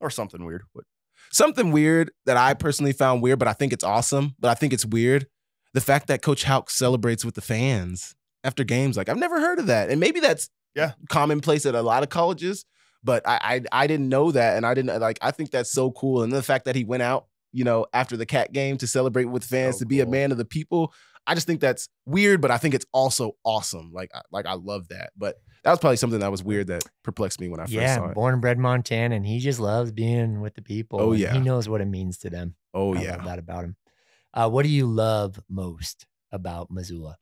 [SPEAKER 1] or something weird. What?
[SPEAKER 3] something weird that I personally found weird, but I think it's awesome, but I think it's weird. The fact that Coach Hauck celebrates with the fans after games. Like, I've never heard of that. And maybe that's
[SPEAKER 1] Yeah.
[SPEAKER 3] commonplace at a lot of colleges, but I, I I didn't know that. And I didn't like I think that's so cool. And the fact that he went out you know, after the cat game to celebrate with fans,
[SPEAKER 1] Oh,
[SPEAKER 3] to be a man of the people. I just think that's weird, but I think it's also awesome. Like, I- like I love that. But that was probably something that was weird that perplexed me when I first
[SPEAKER 2] yeah,
[SPEAKER 3] saw it.
[SPEAKER 2] born and bred Montana, and he just loves being with the people.
[SPEAKER 3] Oh, yeah.
[SPEAKER 2] he knows what it means to them.
[SPEAKER 3] Oh
[SPEAKER 2] I
[SPEAKER 3] yeah,
[SPEAKER 2] love that about him. Uh, what do you love most about Missoula?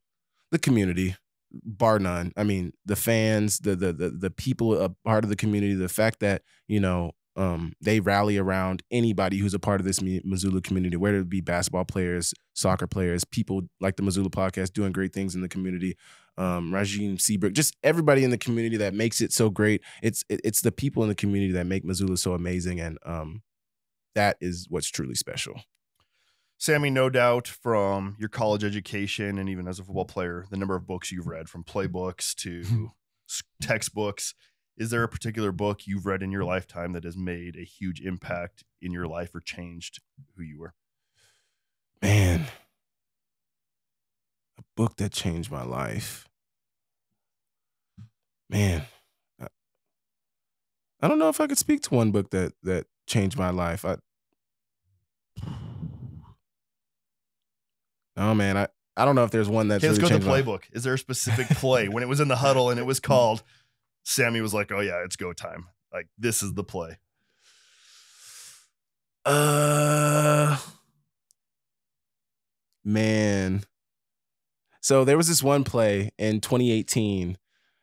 [SPEAKER 3] the community, bar none. I mean, the fans, the the the the people a part of the community, the fact that you know um, they rally around anybody who's a part of this Missoula community, whether it be basketball players, soccer players, people like the Missoula podcast doing great things in the community. Um, Rajim Seabrook, just everybody in the community that makes it so great. It's it, it's the people in the community that make Missoula so amazing, and um, that is what's truly special.
[SPEAKER 1] Sammy, no doubt from your college education and even as a football player, the number of books you've read from playbooks to <laughs> textbooks. Is there a particular book you've read in your lifetime that has made a huge impact in your life or changed who you were?
[SPEAKER 3] Man, a book that changed my life. Man, I, I don't know if I could speak to one book that that changed my life. I, oh man, I, I don't know if there's one that's
[SPEAKER 1] Okay, let's
[SPEAKER 3] really
[SPEAKER 1] go to the
[SPEAKER 3] my-
[SPEAKER 1] playbook. Is there a specific play when it was in the huddle and it was called? Sammy was like, "Oh yeah, it's go time. Like this is the play."
[SPEAKER 3] Uh man. So there was this one play in 2018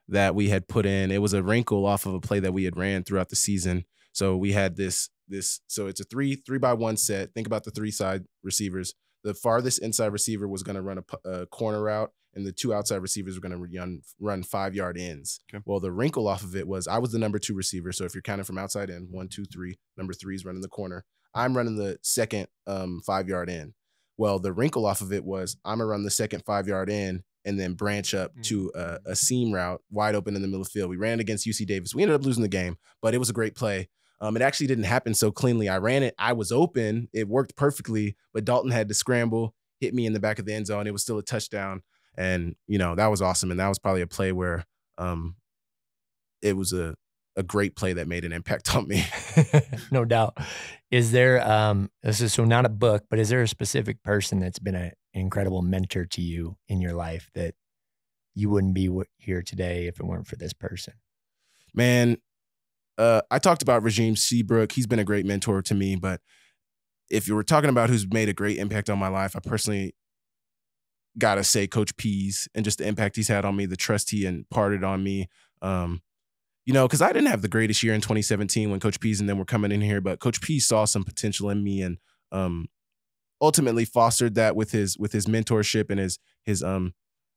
[SPEAKER 3] that we had put in. It was a wrinkle off of a play that we had ran throughout the season. So we had this this so it's a three three by one set. Think about the three side receivers. The farthest inside receiver was going to run a, a corner route, and the two outside receivers were going to run run five yard ends.
[SPEAKER 1] Okay.
[SPEAKER 3] Well, the wrinkle off of it was I was the number two receiver. So if you're counting from outside in, one, two, three, number three is running the corner. I'm running the second um, five yard in. Well, the wrinkle off of it was I'm gonna run the second five yard in and then branch up to a, a seam route wide open in the middle of the field. We ran against UC Davis. We ended up losing the game, but it was a great play. Um, it actually didn't happen so cleanly. I ran it. I was open. It worked perfectly, but Dalton had to scramble, hit me in the back of the end zone. It was still a touchdown, and you know that was awesome. And that was probably a play where um, it was a a great play that made an impact on me. <laughs> <laughs>
[SPEAKER 2] no doubt. Is there um this is so not a book, but is there a specific person that's been an incredible mentor to you in your life that you wouldn't be here today if it weren't for this person?
[SPEAKER 3] man, uh, I talked about Regime Seabrook. He's been a great mentor to me. But if you were talking about who's made a great impact on my life, I personally gotta say Coach Pease and just the impact he's had on me, the trust he imparted on me. Um, you know, because I didn't have the greatest year in 2017 when Coach Pease and them were coming in here, but Coach Pease saw some potential in me and um, ultimately fostered that with his with his mentorship and his his um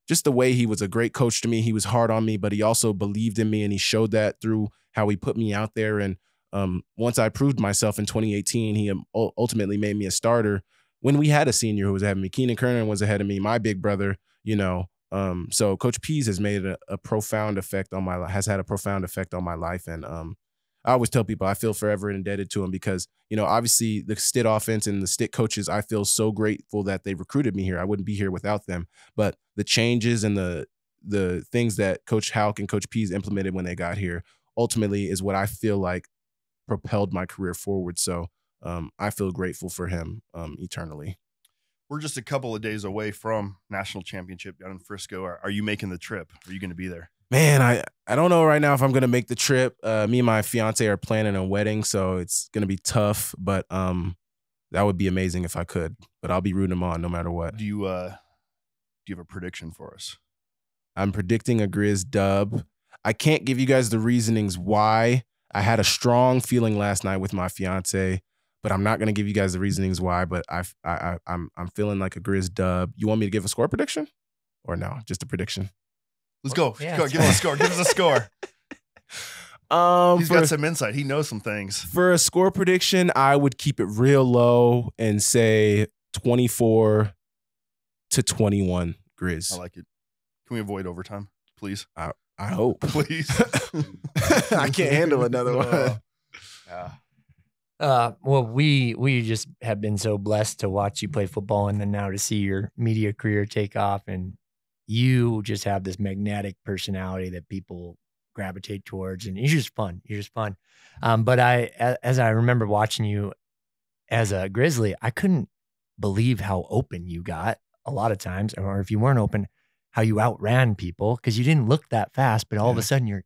[SPEAKER 3] just the way he was a great coach to me. He was hard on me, but he also believed in me and he showed that through how he put me out there. And um, once I proved myself in 2018, he um, ultimately made me a starter. When we had a senior who was ahead of me, Keenan Curran was ahead of me, my big brother, you know. Um, so Coach Pease has made a, a profound effect on my has had a profound effect on my life. And um, I always tell people I feel forever indebted to him because, you know, obviously the Stitt offense and the Stitt coaches, I feel so grateful that they recruited me here. I wouldn't be here without them. But the changes and the the things that Coach Hauck and Coach Pease implemented when they got here ultimately is what I feel like propelled my career forward. So um, I feel grateful for him um, eternally.
[SPEAKER 1] We're just a couple of days away from national championship down in Frisco. Are, are you making the trip? Are you going to be there?
[SPEAKER 3] Man, I, I don't know right now if I'm gonna make the trip. Uh, me and my fiance are planning a wedding, so it's gonna be tough. But um, that would be amazing if I could. But I'll be rooting him on no matter what.
[SPEAKER 1] Do you uh, do you have a prediction for us?
[SPEAKER 3] I'm predicting a Grizz dub. I can't give you guys the reasonings why. I had a strong feeling last night with my fiance, but I'm not gonna give you guys the reasonings why. But I, I, I I'm I'm feeling like a Grizz dub. You want me to give a score prediction, or no? Just a prediction.
[SPEAKER 1] Let's go.
[SPEAKER 2] Yeah,
[SPEAKER 1] go give us a score. Give us a score. <laughs>
[SPEAKER 3] Um,
[SPEAKER 1] He's
[SPEAKER 3] for,
[SPEAKER 1] got some insight. He knows some things.
[SPEAKER 3] for a score prediction, I would keep it real low and say 24 to 21 Grizz.
[SPEAKER 1] I like it. Can we avoid overtime, please?
[SPEAKER 3] I hope. <laughs> <laughs>
[SPEAKER 1] Please.
[SPEAKER 3] I can't handle another one.
[SPEAKER 1] Yeah.
[SPEAKER 2] Uh, well, we we just have been so blessed to watch you play football, and then now to see your media career take off, and you just have this magnetic personality that people gravitate towards, and you're just fun. You're just fun. Um, but i as I remember watching you as a Grizzly, I couldn't believe how open you got a lot of times, or if you weren't open, how you outran people because you didn't look that fast, but all of a sudden you're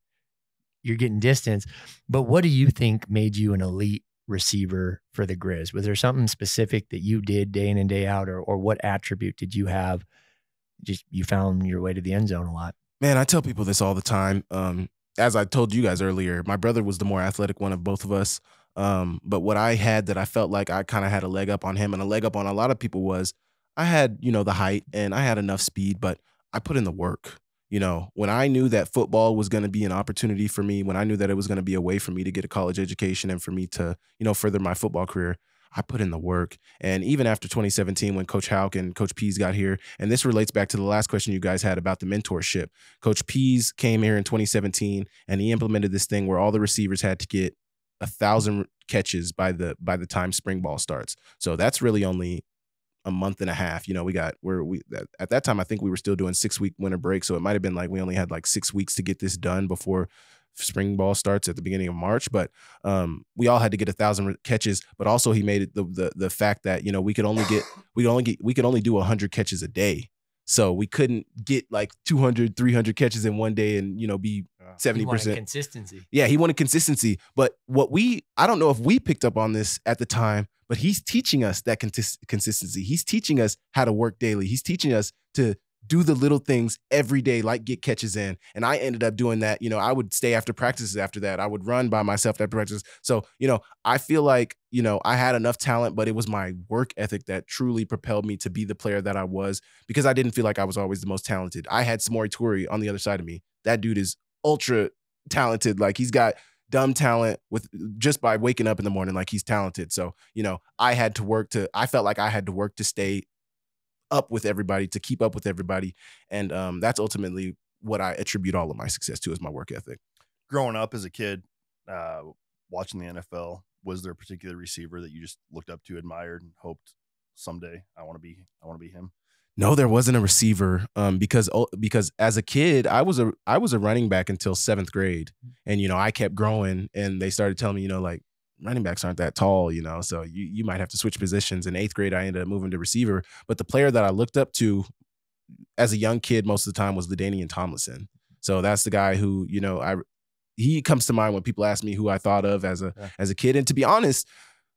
[SPEAKER 2] you're getting distance. But what do you think made you an elite receiver for the Grizz? Was there something specific that you did day in and day out, or or what attribute did you have? Just you found your way to the end zone a lot.
[SPEAKER 3] Man, I tell people this all the time. Um, as I told you guys earlier, my brother was the more athletic one of both of us. Um, but what I had that I felt like I kind of had a leg up on him and a leg up on a lot of people was I had, you know, the height and I had enough speed, but I put in the work. You know, when I knew that football was going to be an opportunity for me, when I knew that it was going to be a way for me to get a college education and for me to, you know, further my football career, I put in the work. And even after 2017, when Coach Hauck and Coach Pease got here, and this relates back to the last question you guys had about the mentorship. Coach Pease came here in 2017 and he implemented this thing where all the receivers had to get a thousand catches by the by the time spring ball starts. So that's really only a month and a half. You know, we got where we at- at that time I think we were still doing six week winter break, so it might have been like we only had like six weeks to get this done before spring ball starts at the beginning of March. But um, we all had to get a thousand catches. But also he made it the the the fact that you know we could only get <sighs> we could only get we could only do hundred catches a day. So we couldn't get like 200, 300 catches in one day and, you know, be
[SPEAKER 2] You wanted
[SPEAKER 3] 70%.
[SPEAKER 2] consistency.
[SPEAKER 3] Yeah, he wanted consistency. But what we, I don't know if we picked up on this at the time, but he's teaching us that consistency. He's teaching us how to work daily. He's teaching us to do the little things every day, like get catches in. And I ended up doing that. You know, I would stay after practices after that. I would run by myself after practice. So, you know, I feel like, you know, I had enough talent, but it was my work ethic that truly propelled me to be the player that I was because I didn't feel like I was always the most talented. I had Samori Toure on the other side of me. That dude is ultra talented. Like he's got dumb talent with just by waking up in the morning like he's talented. So, you know, I had to work to I felt like I had to work to stay up with everybody, to keep up with everybody. And um that's ultimately what I attribute all of my success to is my work ethic.
[SPEAKER 1] Growing up as a kid, uh, watching the NFL, was there a particular receiver that you just looked up to, admired, and hoped someday I want to be I want to be him?
[SPEAKER 3] No, there wasn't a receiver um, because because as a kid, I was a I was a running back until seventh grade, and you know I kept growing, and they started telling me, you know, like running backs aren't that tall, you know, so you you might have to switch positions. In eighth grade, I ended up moving to receiver, but the player that I looked up to as a young kid most of the time was LaDainian Tomlinson. So that's the guy who you know I he comes to mind when people ask me who I thought of as a
[SPEAKER 1] Yeah.
[SPEAKER 3] as a kid, and to be honest,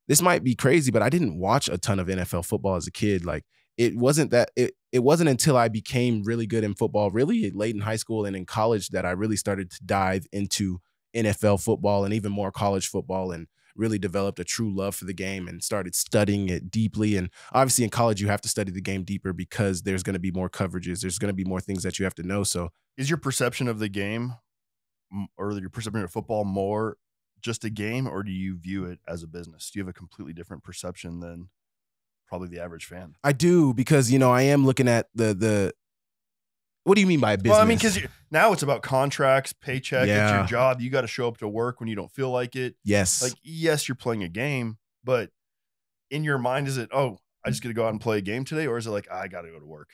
[SPEAKER 3] this might be crazy, but I didn't watch a ton of NFL football as a kid, like it wasn't that it it wasn't until I became really good in football, really late in high school and in college, that I really started to dive into NFL football and even more college football and really developed a true love for the game and started studying it deeply. And obviously in college, you have to study the game deeper because there's going to be more coverages. There's going to be more things that you have to know. So
[SPEAKER 1] Is your perception of the game or your perception of football more just a game, or do you view it as a business? Do you have a completely different perception than probably the average fan?
[SPEAKER 3] I do because, you know, I am looking at the, the, what do you mean by business?
[SPEAKER 1] Well, I mean, because now it's about contracts, paycheck, it's your job. You got to show up to work when you don't feel like it.
[SPEAKER 3] yes.
[SPEAKER 1] Like, yes, you're playing a game, but in your mind, is it, oh, I just got to go out and play a game today? Or is it like, I got to go to work?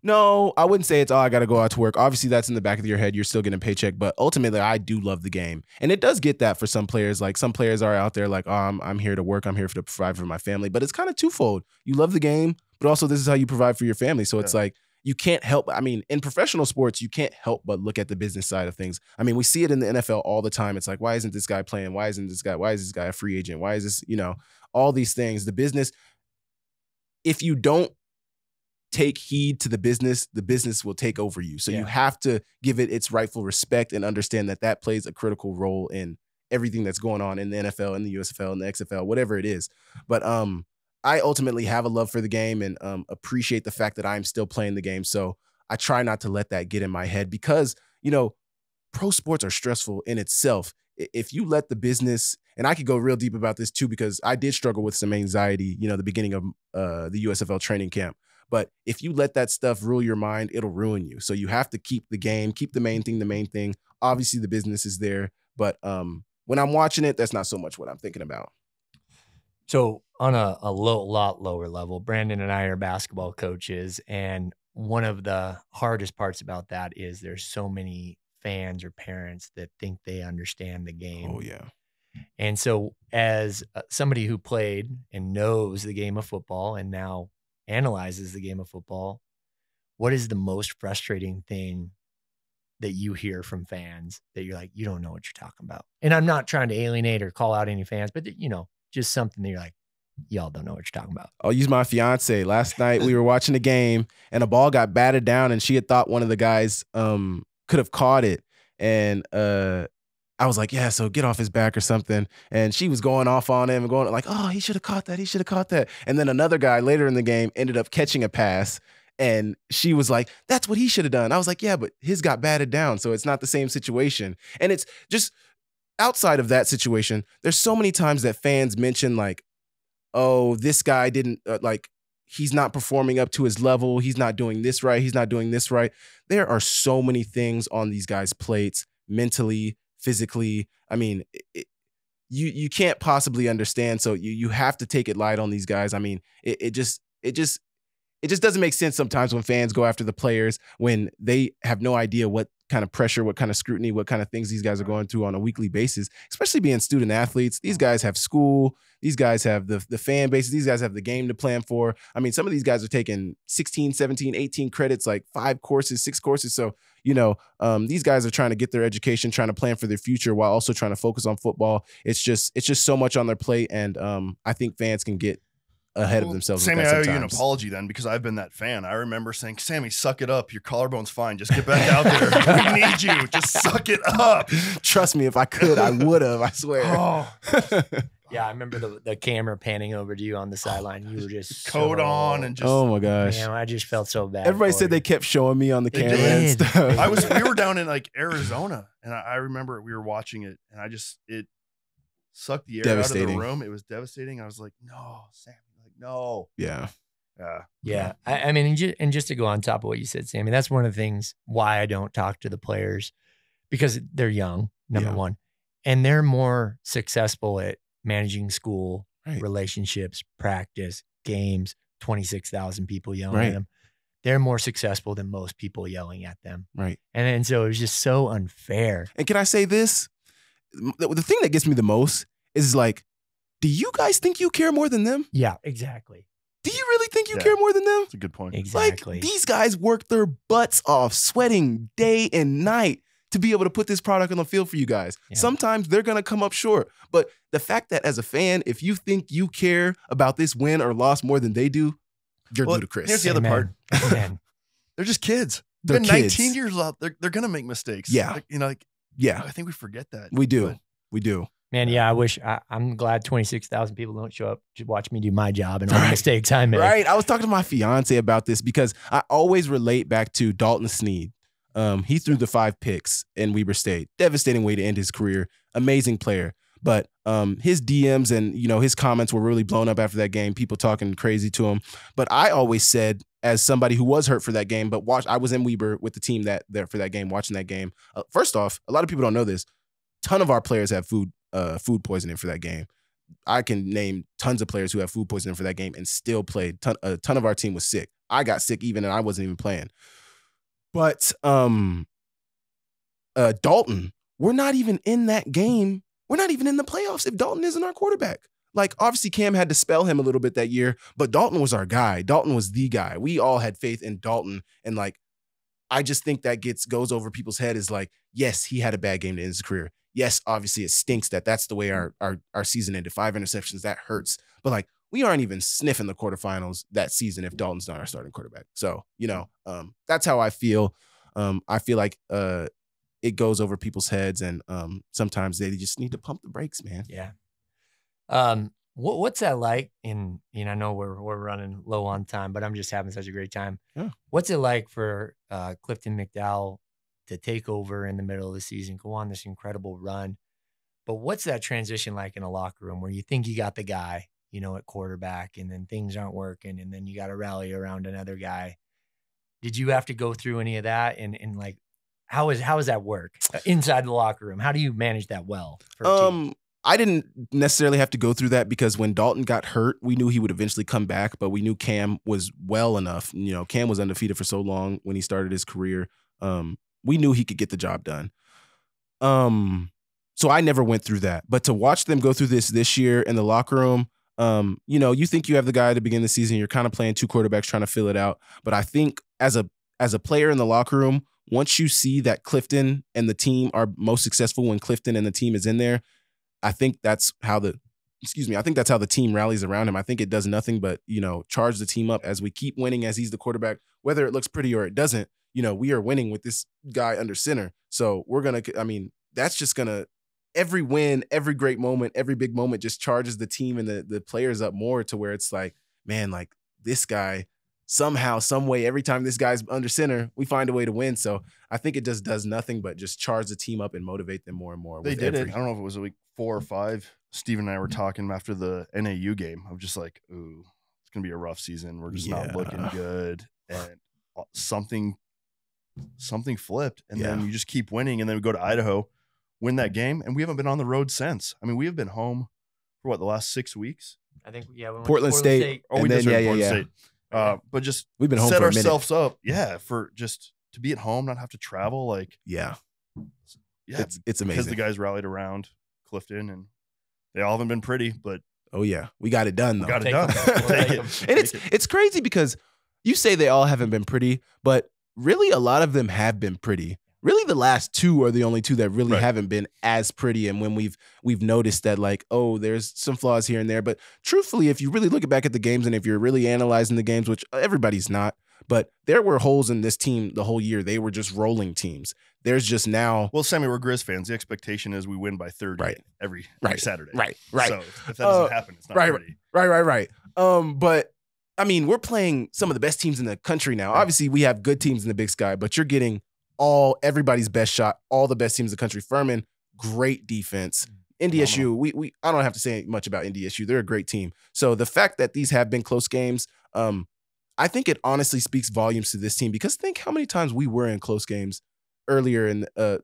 [SPEAKER 3] No, I wouldn't say it's oh I got to go out to work. Obviously, that's in the back of your head. You're still getting a paycheck, but ultimately, I do love the game, and it does get that for some players. Like some players are out there like, oh, I'm, I'm here to work. I'm here to provide for my family. But it's kind of twofold. You love the game, but also this is how you provide for your family. So it's
[SPEAKER 1] Yeah.
[SPEAKER 3] like you can't help. I mean, in professional sports, you can't help but look at the business side of things. I mean, we see it in the NFL all the time. It's like, why isn't this guy playing? Why isn't this guy? Why is this guy a free agent? Why is this? You know, all these things. The business. If you don't take heed to the business, the business will take over you. So you have to give it its rightful respect and understand that that plays a critical role in everything that's going on in the NFL, in the USFL, in the XFL, whatever it is. But um, I ultimately have a love for the game and um, appreciate the fact that I'm still playing the game. So I try not to let that get in my head because you know, pro sports are stressful in itself. If you let the business, and I could go real deep about this too because I did struggle with some anxiety, you know, the beginning of uh, the USFL training camp. But if you let that stuff rule your mind, it'll ruin you. So you have to keep the game, keep the main thing the main thing. Obviously, the business is there, but um, when I'm watching it, that's not so much what I'm thinking about.
[SPEAKER 2] So on a, a low, lot lower level, Brandon and I are basketball coaches, and one of the hardest parts about that is there's so many fans or parents that think they understand the game.
[SPEAKER 3] Oh yeah,
[SPEAKER 2] And so, as uh, somebody who played and knows the game of football and now analyzes the game of football, what is the most frustrating thing that you hear from fans that you're like, you don't know what you're talking about? And I'm not trying to alienate or call out any fans, but you know, just something that you're like, y'all don't know what you're talking about.
[SPEAKER 3] I'll use my fiance. Last night we were watching a game and a ball got batted down and she had thought one of the guys um could have caught it. And uh I was like, yeah, so get off his back or something. And she was going off on him and going like, oh, he should have caught that. He should have caught that. And then another guy later in the game ended up catching a pass. And she was like, that's what he should have done. I was like, yeah, but his got batted down. So it's not the same situation. And it's just outside of that situation, there's so many times that fans mention, like, oh, this guy didn't, uh, like, he's not performing up to his level. He's not doing this right. He's not doing this right. There are so many things on these guys' plates mentally, physically. I mean, it, you you can't possibly understand. So you you have to take it light on these guys. I mean, it, it just it just it just doesn't make sense sometimes when fans go after the players when they have no idea what kind of pressure, what kind of scrutiny, what kind of things these guys are going through on a weekly basis, especially being student athletes. These guys have school, these guys have the, the fan base, these guys have the game to plan for. I mean, some of these guys are taking 16, 17, 18 credits, like five courses, six courses. So, you know, um, these guys are trying to get their education, trying to plan for their future while also trying to focus on football. It's just, it's just so much on their plate. And um, I think fans can get ahead of themselves.
[SPEAKER 1] Sammy,
[SPEAKER 3] with that
[SPEAKER 1] I owe you an apology then because I've been that fan. I remember saying, Sammy, suck it up. Your collarbone's fine. Just get back out there. <laughs> we need you. Just suck it up.
[SPEAKER 3] Trust me, if I could, I would have. I swear. <laughs>
[SPEAKER 1] Oh, <laughs>
[SPEAKER 2] Yeah, I remember the, the camera panning over to you on the sideline. You were just
[SPEAKER 1] coat
[SPEAKER 2] so-
[SPEAKER 1] on and just.
[SPEAKER 3] oh my gosh.
[SPEAKER 2] Man, I just felt so bad.
[SPEAKER 3] Everybody said
[SPEAKER 2] you.
[SPEAKER 3] they kept showing me on the
[SPEAKER 1] They
[SPEAKER 3] camera and stuff.
[SPEAKER 1] I was. We were down in like Arizona, and I, I remember we were watching it, and I just it sucked the air out of the room. It was devastating. I was like, no, Sammy, like no.
[SPEAKER 3] yeah.
[SPEAKER 1] Yeah.
[SPEAKER 2] Yeah, I, I mean, and just, and just to go on top of what you said, Sammy, that's one of the things why I don't talk to the players because they're young, number
[SPEAKER 3] Yeah.
[SPEAKER 2] one, and they're more successful at managing school,
[SPEAKER 3] Right.
[SPEAKER 2] relationships, practice, games. Twenty six thousand people yelling
[SPEAKER 3] Right.
[SPEAKER 2] at them. They're more successful than most people yelling at them,
[SPEAKER 3] Right.
[SPEAKER 2] and then so it was just so unfair.
[SPEAKER 3] And can I say this? The, the thing that gets me the most is like, do you guys think you care more than them?
[SPEAKER 2] Yeah, exactly,
[SPEAKER 3] Do you really think you
[SPEAKER 1] Yeah.
[SPEAKER 3] care more than them?
[SPEAKER 1] That's a good point.
[SPEAKER 2] exactly.
[SPEAKER 3] Like these guys work their butts off, sweating day and night to be able to put this product on the field for you guys.
[SPEAKER 2] Yeah.
[SPEAKER 3] Sometimes they're gonna come up short. But the fact that as a fan, if you think you care about this win or loss more than they do, you're
[SPEAKER 1] Well,
[SPEAKER 3] ludicrous.
[SPEAKER 1] here's the other
[SPEAKER 2] Amen. Amen. <laughs>
[SPEAKER 1] They're just kids.
[SPEAKER 3] They're
[SPEAKER 1] They're
[SPEAKER 3] kids.
[SPEAKER 1] 19 years old. They're, they're gonna make mistakes.
[SPEAKER 3] Yeah.
[SPEAKER 1] Like, you know, like
[SPEAKER 3] Yeah,
[SPEAKER 1] I think we forget that.
[SPEAKER 3] we do.
[SPEAKER 1] But
[SPEAKER 3] We do.
[SPEAKER 2] Man, yeah, I wish I, I'm glad 26,000 people don't show up to watch me do my job and <laughs> all the mistakes I made.
[SPEAKER 3] Right. I was talking to my fiance about this because I always relate back to Dalton Sneed. Um, he threw the five picks in Weber State. Devastating way to end his career. Amazing player. But um, his DMs and you know his comments were really blown up after that game. People talking crazy to him. But I always said, as somebody who was hurt for that game, but watch, I was in Weber with the team that there for that game, watching that game. Uh, first off, a lot of people don't know this. Ton of our players have food uh, food poisoning for that game. I can name tons of players who have food poisoning for that game and still played. Ton, a ton of our team was sick. I got sick even and I wasn't even playing. But um uh Dalton, we're not even in that game. We're not even in the playoffs if Dalton isn't our quarterback. Like obviously Cam had to spell him a little bit that year, but Dalton was our guy. Dalton was the guy. We all had faith in Dalton and like I just think that gets goes over people's head is like, yes, he had a bad game to end his career. Yes, obviously it stinks that that's the way our our our season ended. Five interceptions that hurts. But like we aren't even sniffing the quarterfinals that season if Dalton's not our starting quarterback. So you know, um, that's how I feel. Um, I feel like uh, it goes over people's heads, and um, sometimes they just need to pump the brakes, man.
[SPEAKER 2] Yeah. Um, what, what's that like? In you know, I know we're we're running low on time, but I'm just having such a great time.
[SPEAKER 3] Yeah.
[SPEAKER 2] What's it like for uh, Clifton McDowell to take over in the middle of the season, go on this incredible run? But what's that transition like in a locker room where you think you got the guy, you know, at quarterback, and then things aren't working, and then you got to rally around another guy? Did you have to go through any of that? And and like, how is how does that work uh, inside the locker room? How do you manage that well?
[SPEAKER 3] Um, I didn't necessarily have to go through that because when Dalton got hurt, we knew he would eventually come back, but we knew Cam was well enough. You know, Cam was undefeated for so long when he started his career. Um, we knew he could get the job done. Um, so I never went through that. But to watch them go through this this year in the locker room, um, you know, you think you have the guy to begin the season. You're kind of playing two quarterbacks trying to fill it out. But I think as a as a player in the locker room, once you see that Clifton and the team are most successful when Clifton and the team is in there, I think that's how the excuse me, I think that's how the team rallies around him. I think it does nothing but, you know, charge the team up as we keep winning as he's the quarterback, whether it looks pretty or it doesn't. You know, we are winning with this guy under center. So we're going to, I mean, that's just going to, every win, every great moment, every big moment just charges the team and the, the players up more to where it's like, man, like this guy somehow, some way, every time this guy's under center, we find a way to win. So I think it just does nothing but just charge the team up and motivate them more and more.
[SPEAKER 1] They
[SPEAKER 3] with
[SPEAKER 1] did
[SPEAKER 3] every-
[SPEAKER 1] it. I don't know if it was a week four or five. Steve and I were talking after the NAU game. I'm just like, ooh, it's gonna be a rough season. We're just not looking good, and uh, something, something flipped, and then you just keep winning, and then we go to Idaho, win that game, and we haven't been on the road since. I mean, we have been home for what the last six weeks.
[SPEAKER 2] I think yeah, we went to
[SPEAKER 3] Portland State.
[SPEAKER 1] Oh,
[SPEAKER 3] And
[SPEAKER 1] we
[SPEAKER 3] then, yeah, yeah,
[SPEAKER 1] Portland
[SPEAKER 3] yeah.
[SPEAKER 1] State. Uh, but just
[SPEAKER 3] We've been home
[SPEAKER 1] set
[SPEAKER 3] for a minute.
[SPEAKER 1] ourselves up, yeah, for just to be at home, not have to travel, like
[SPEAKER 3] Yeah,
[SPEAKER 1] yeah,
[SPEAKER 3] it's it's amazing because
[SPEAKER 1] the guys rallied around Clifton, and they all haven't been pretty, but
[SPEAKER 3] oh yeah, we got it done
[SPEAKER 1] we
[SPEAKER 3] though.
[SPEAKER 1] got it
[SPEAKER 2] Take
[SPEAKER 1] done.
[SPEAKER 2] them. <laughs> We'll
[SPEAKER 1] Take
[SPEAKER 2] take
[SPEAKER 1] it.
[SPEAKER 3] and it's it's crazy because you say they all haven't been pretty, but really a lot of them have been pretty. Really, the last two are the only two that really
[SPEAKER 1] Right.
[SPEAKER 3] haven't been as pretty. And when we've we've noticed that, like, oh, there's some flaws here and there. But truthfully, if you really look back at the games and if you're really analyzing the games, which everybody's not, but there were holes in this team the whole year. They were just rolling teams. There's just now,
[SPEAKER 1] Well, Sammy, we're Grizz fans. The expectation is we win by 30
[SPEAKER 3] Right.
[SPEAKER 1] every, every
[SPEAKER 3] Right.
[SPEAKER 1] Saturday.
[SPEAKER 3] right, right,
[SPEAKER 1] So if that doesn't
[SPEAKER 3] Uh,
[SPEAKER 1] happen, it's not
[SPEAKER 3] right,
[SPEAKER 1] pretty.
[SPEAKER 3] Right, right, right. Um, but I mean, we're playing some of the best teams in the country now.
[SPEAKER 1] Right.
[SPEAKER 3] Obviously, we have good teams in the Big Sky, but you're getting all everybody's best shot, all the best teams in the country. Furman, great defense. NDSU, we we I don't have to say much about NDSU. They're a great team. So the fact that these have been close games, um, I think it honestly speaks volumes to this team because think how many times we were in close games earlier in uh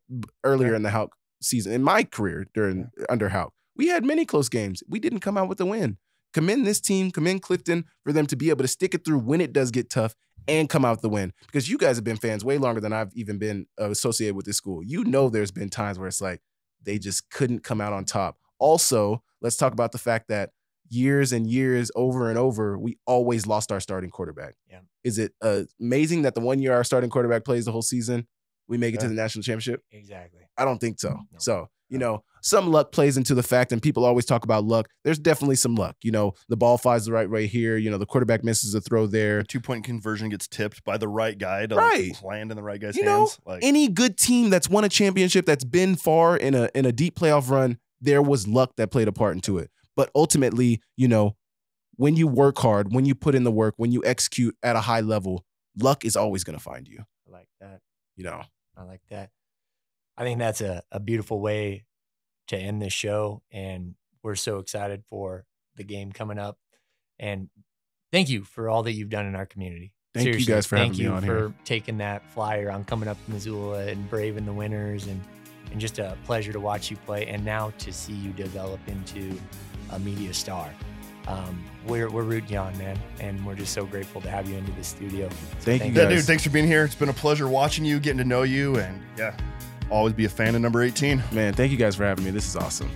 [SPEAKER 3] earlier
[SPEAKER 1] Yeah.
[SPEAKER 3] in the Hauck season in my career during under Hauck. We had many close games. We didn't come out with a win. Commend this team, commend Clifton for them to be able to stick it through when it does get tough and come out the win. Because you guys have been fans way longer than I've even been uh, associated with this school. You know, there's been times where it's like they just couldn't come out on top. Also, let's talk about the fact that years and years over and over, we always lost our starting quarterback.
[SPEAKER 2] Yeah.
[SPEAKER 3] Is it uh, amazing that the one year our starting quarterback plays the whole season, we make it to the national championship?
[SPEAKER 2] Exactly.
[SPEAKER 3] I don't think so.
[SPEAKER 2] No.
[SPEAKER 3] So, you know, some luck plays into the fact, and people always talk about luck. There's definitely some luck. You know, the ball flies the right way here. You know, the quarterback misses a throw there.
[SPEAKER 1] The two point conversion gets tipped by the right guy to
[SPEAKER 3] Right.
[SPEAKER 1] like, land in the right guy's
[SPEAKER 3] You know,
[SPEAKER 1] hands. like,
[SPEAKER 3] Any good team that's won a championship, that's been far in a in a deep playoff run, there was luck that played a part into it. But ultimately, you know, when you work hard, when you put in the work, when you execute at a high level, luck is always going to find you.
[SPEAKER 2] I like that.
[SPEAKER 3] You know,
[SPEAKER 2] I like that. I think that's a, a beautiful way to end this show. And we're so excited for the game coming up. And thank you for all that you've done in our community.
[SPEAKER 3] Thank you guys for
[SPEAKER 2] thank
[SPEAKER 3] having me
[SPEAKER 2] you
[SPEAKER 3] on
[SPEAKER 2] for
[SPEAKER 3] here.
[SPEAKER 2] taking that flyer on coming up to Missoula and braving the winners and and just a pleasure to watch you play and now to see you develop into a media star. Um, we're we're rooting you on, man, and we're just so grateful to have you into the studio. So
[SPEAKER 3] Thank you,
[SPEAKER 1] yeah, dude, thanks for being here. It's been a pleasure watching you, getting to know you, and yeah, always be a fan of number 18.
[SPEAKER 3] man, thank you guys for having me. This is awesome.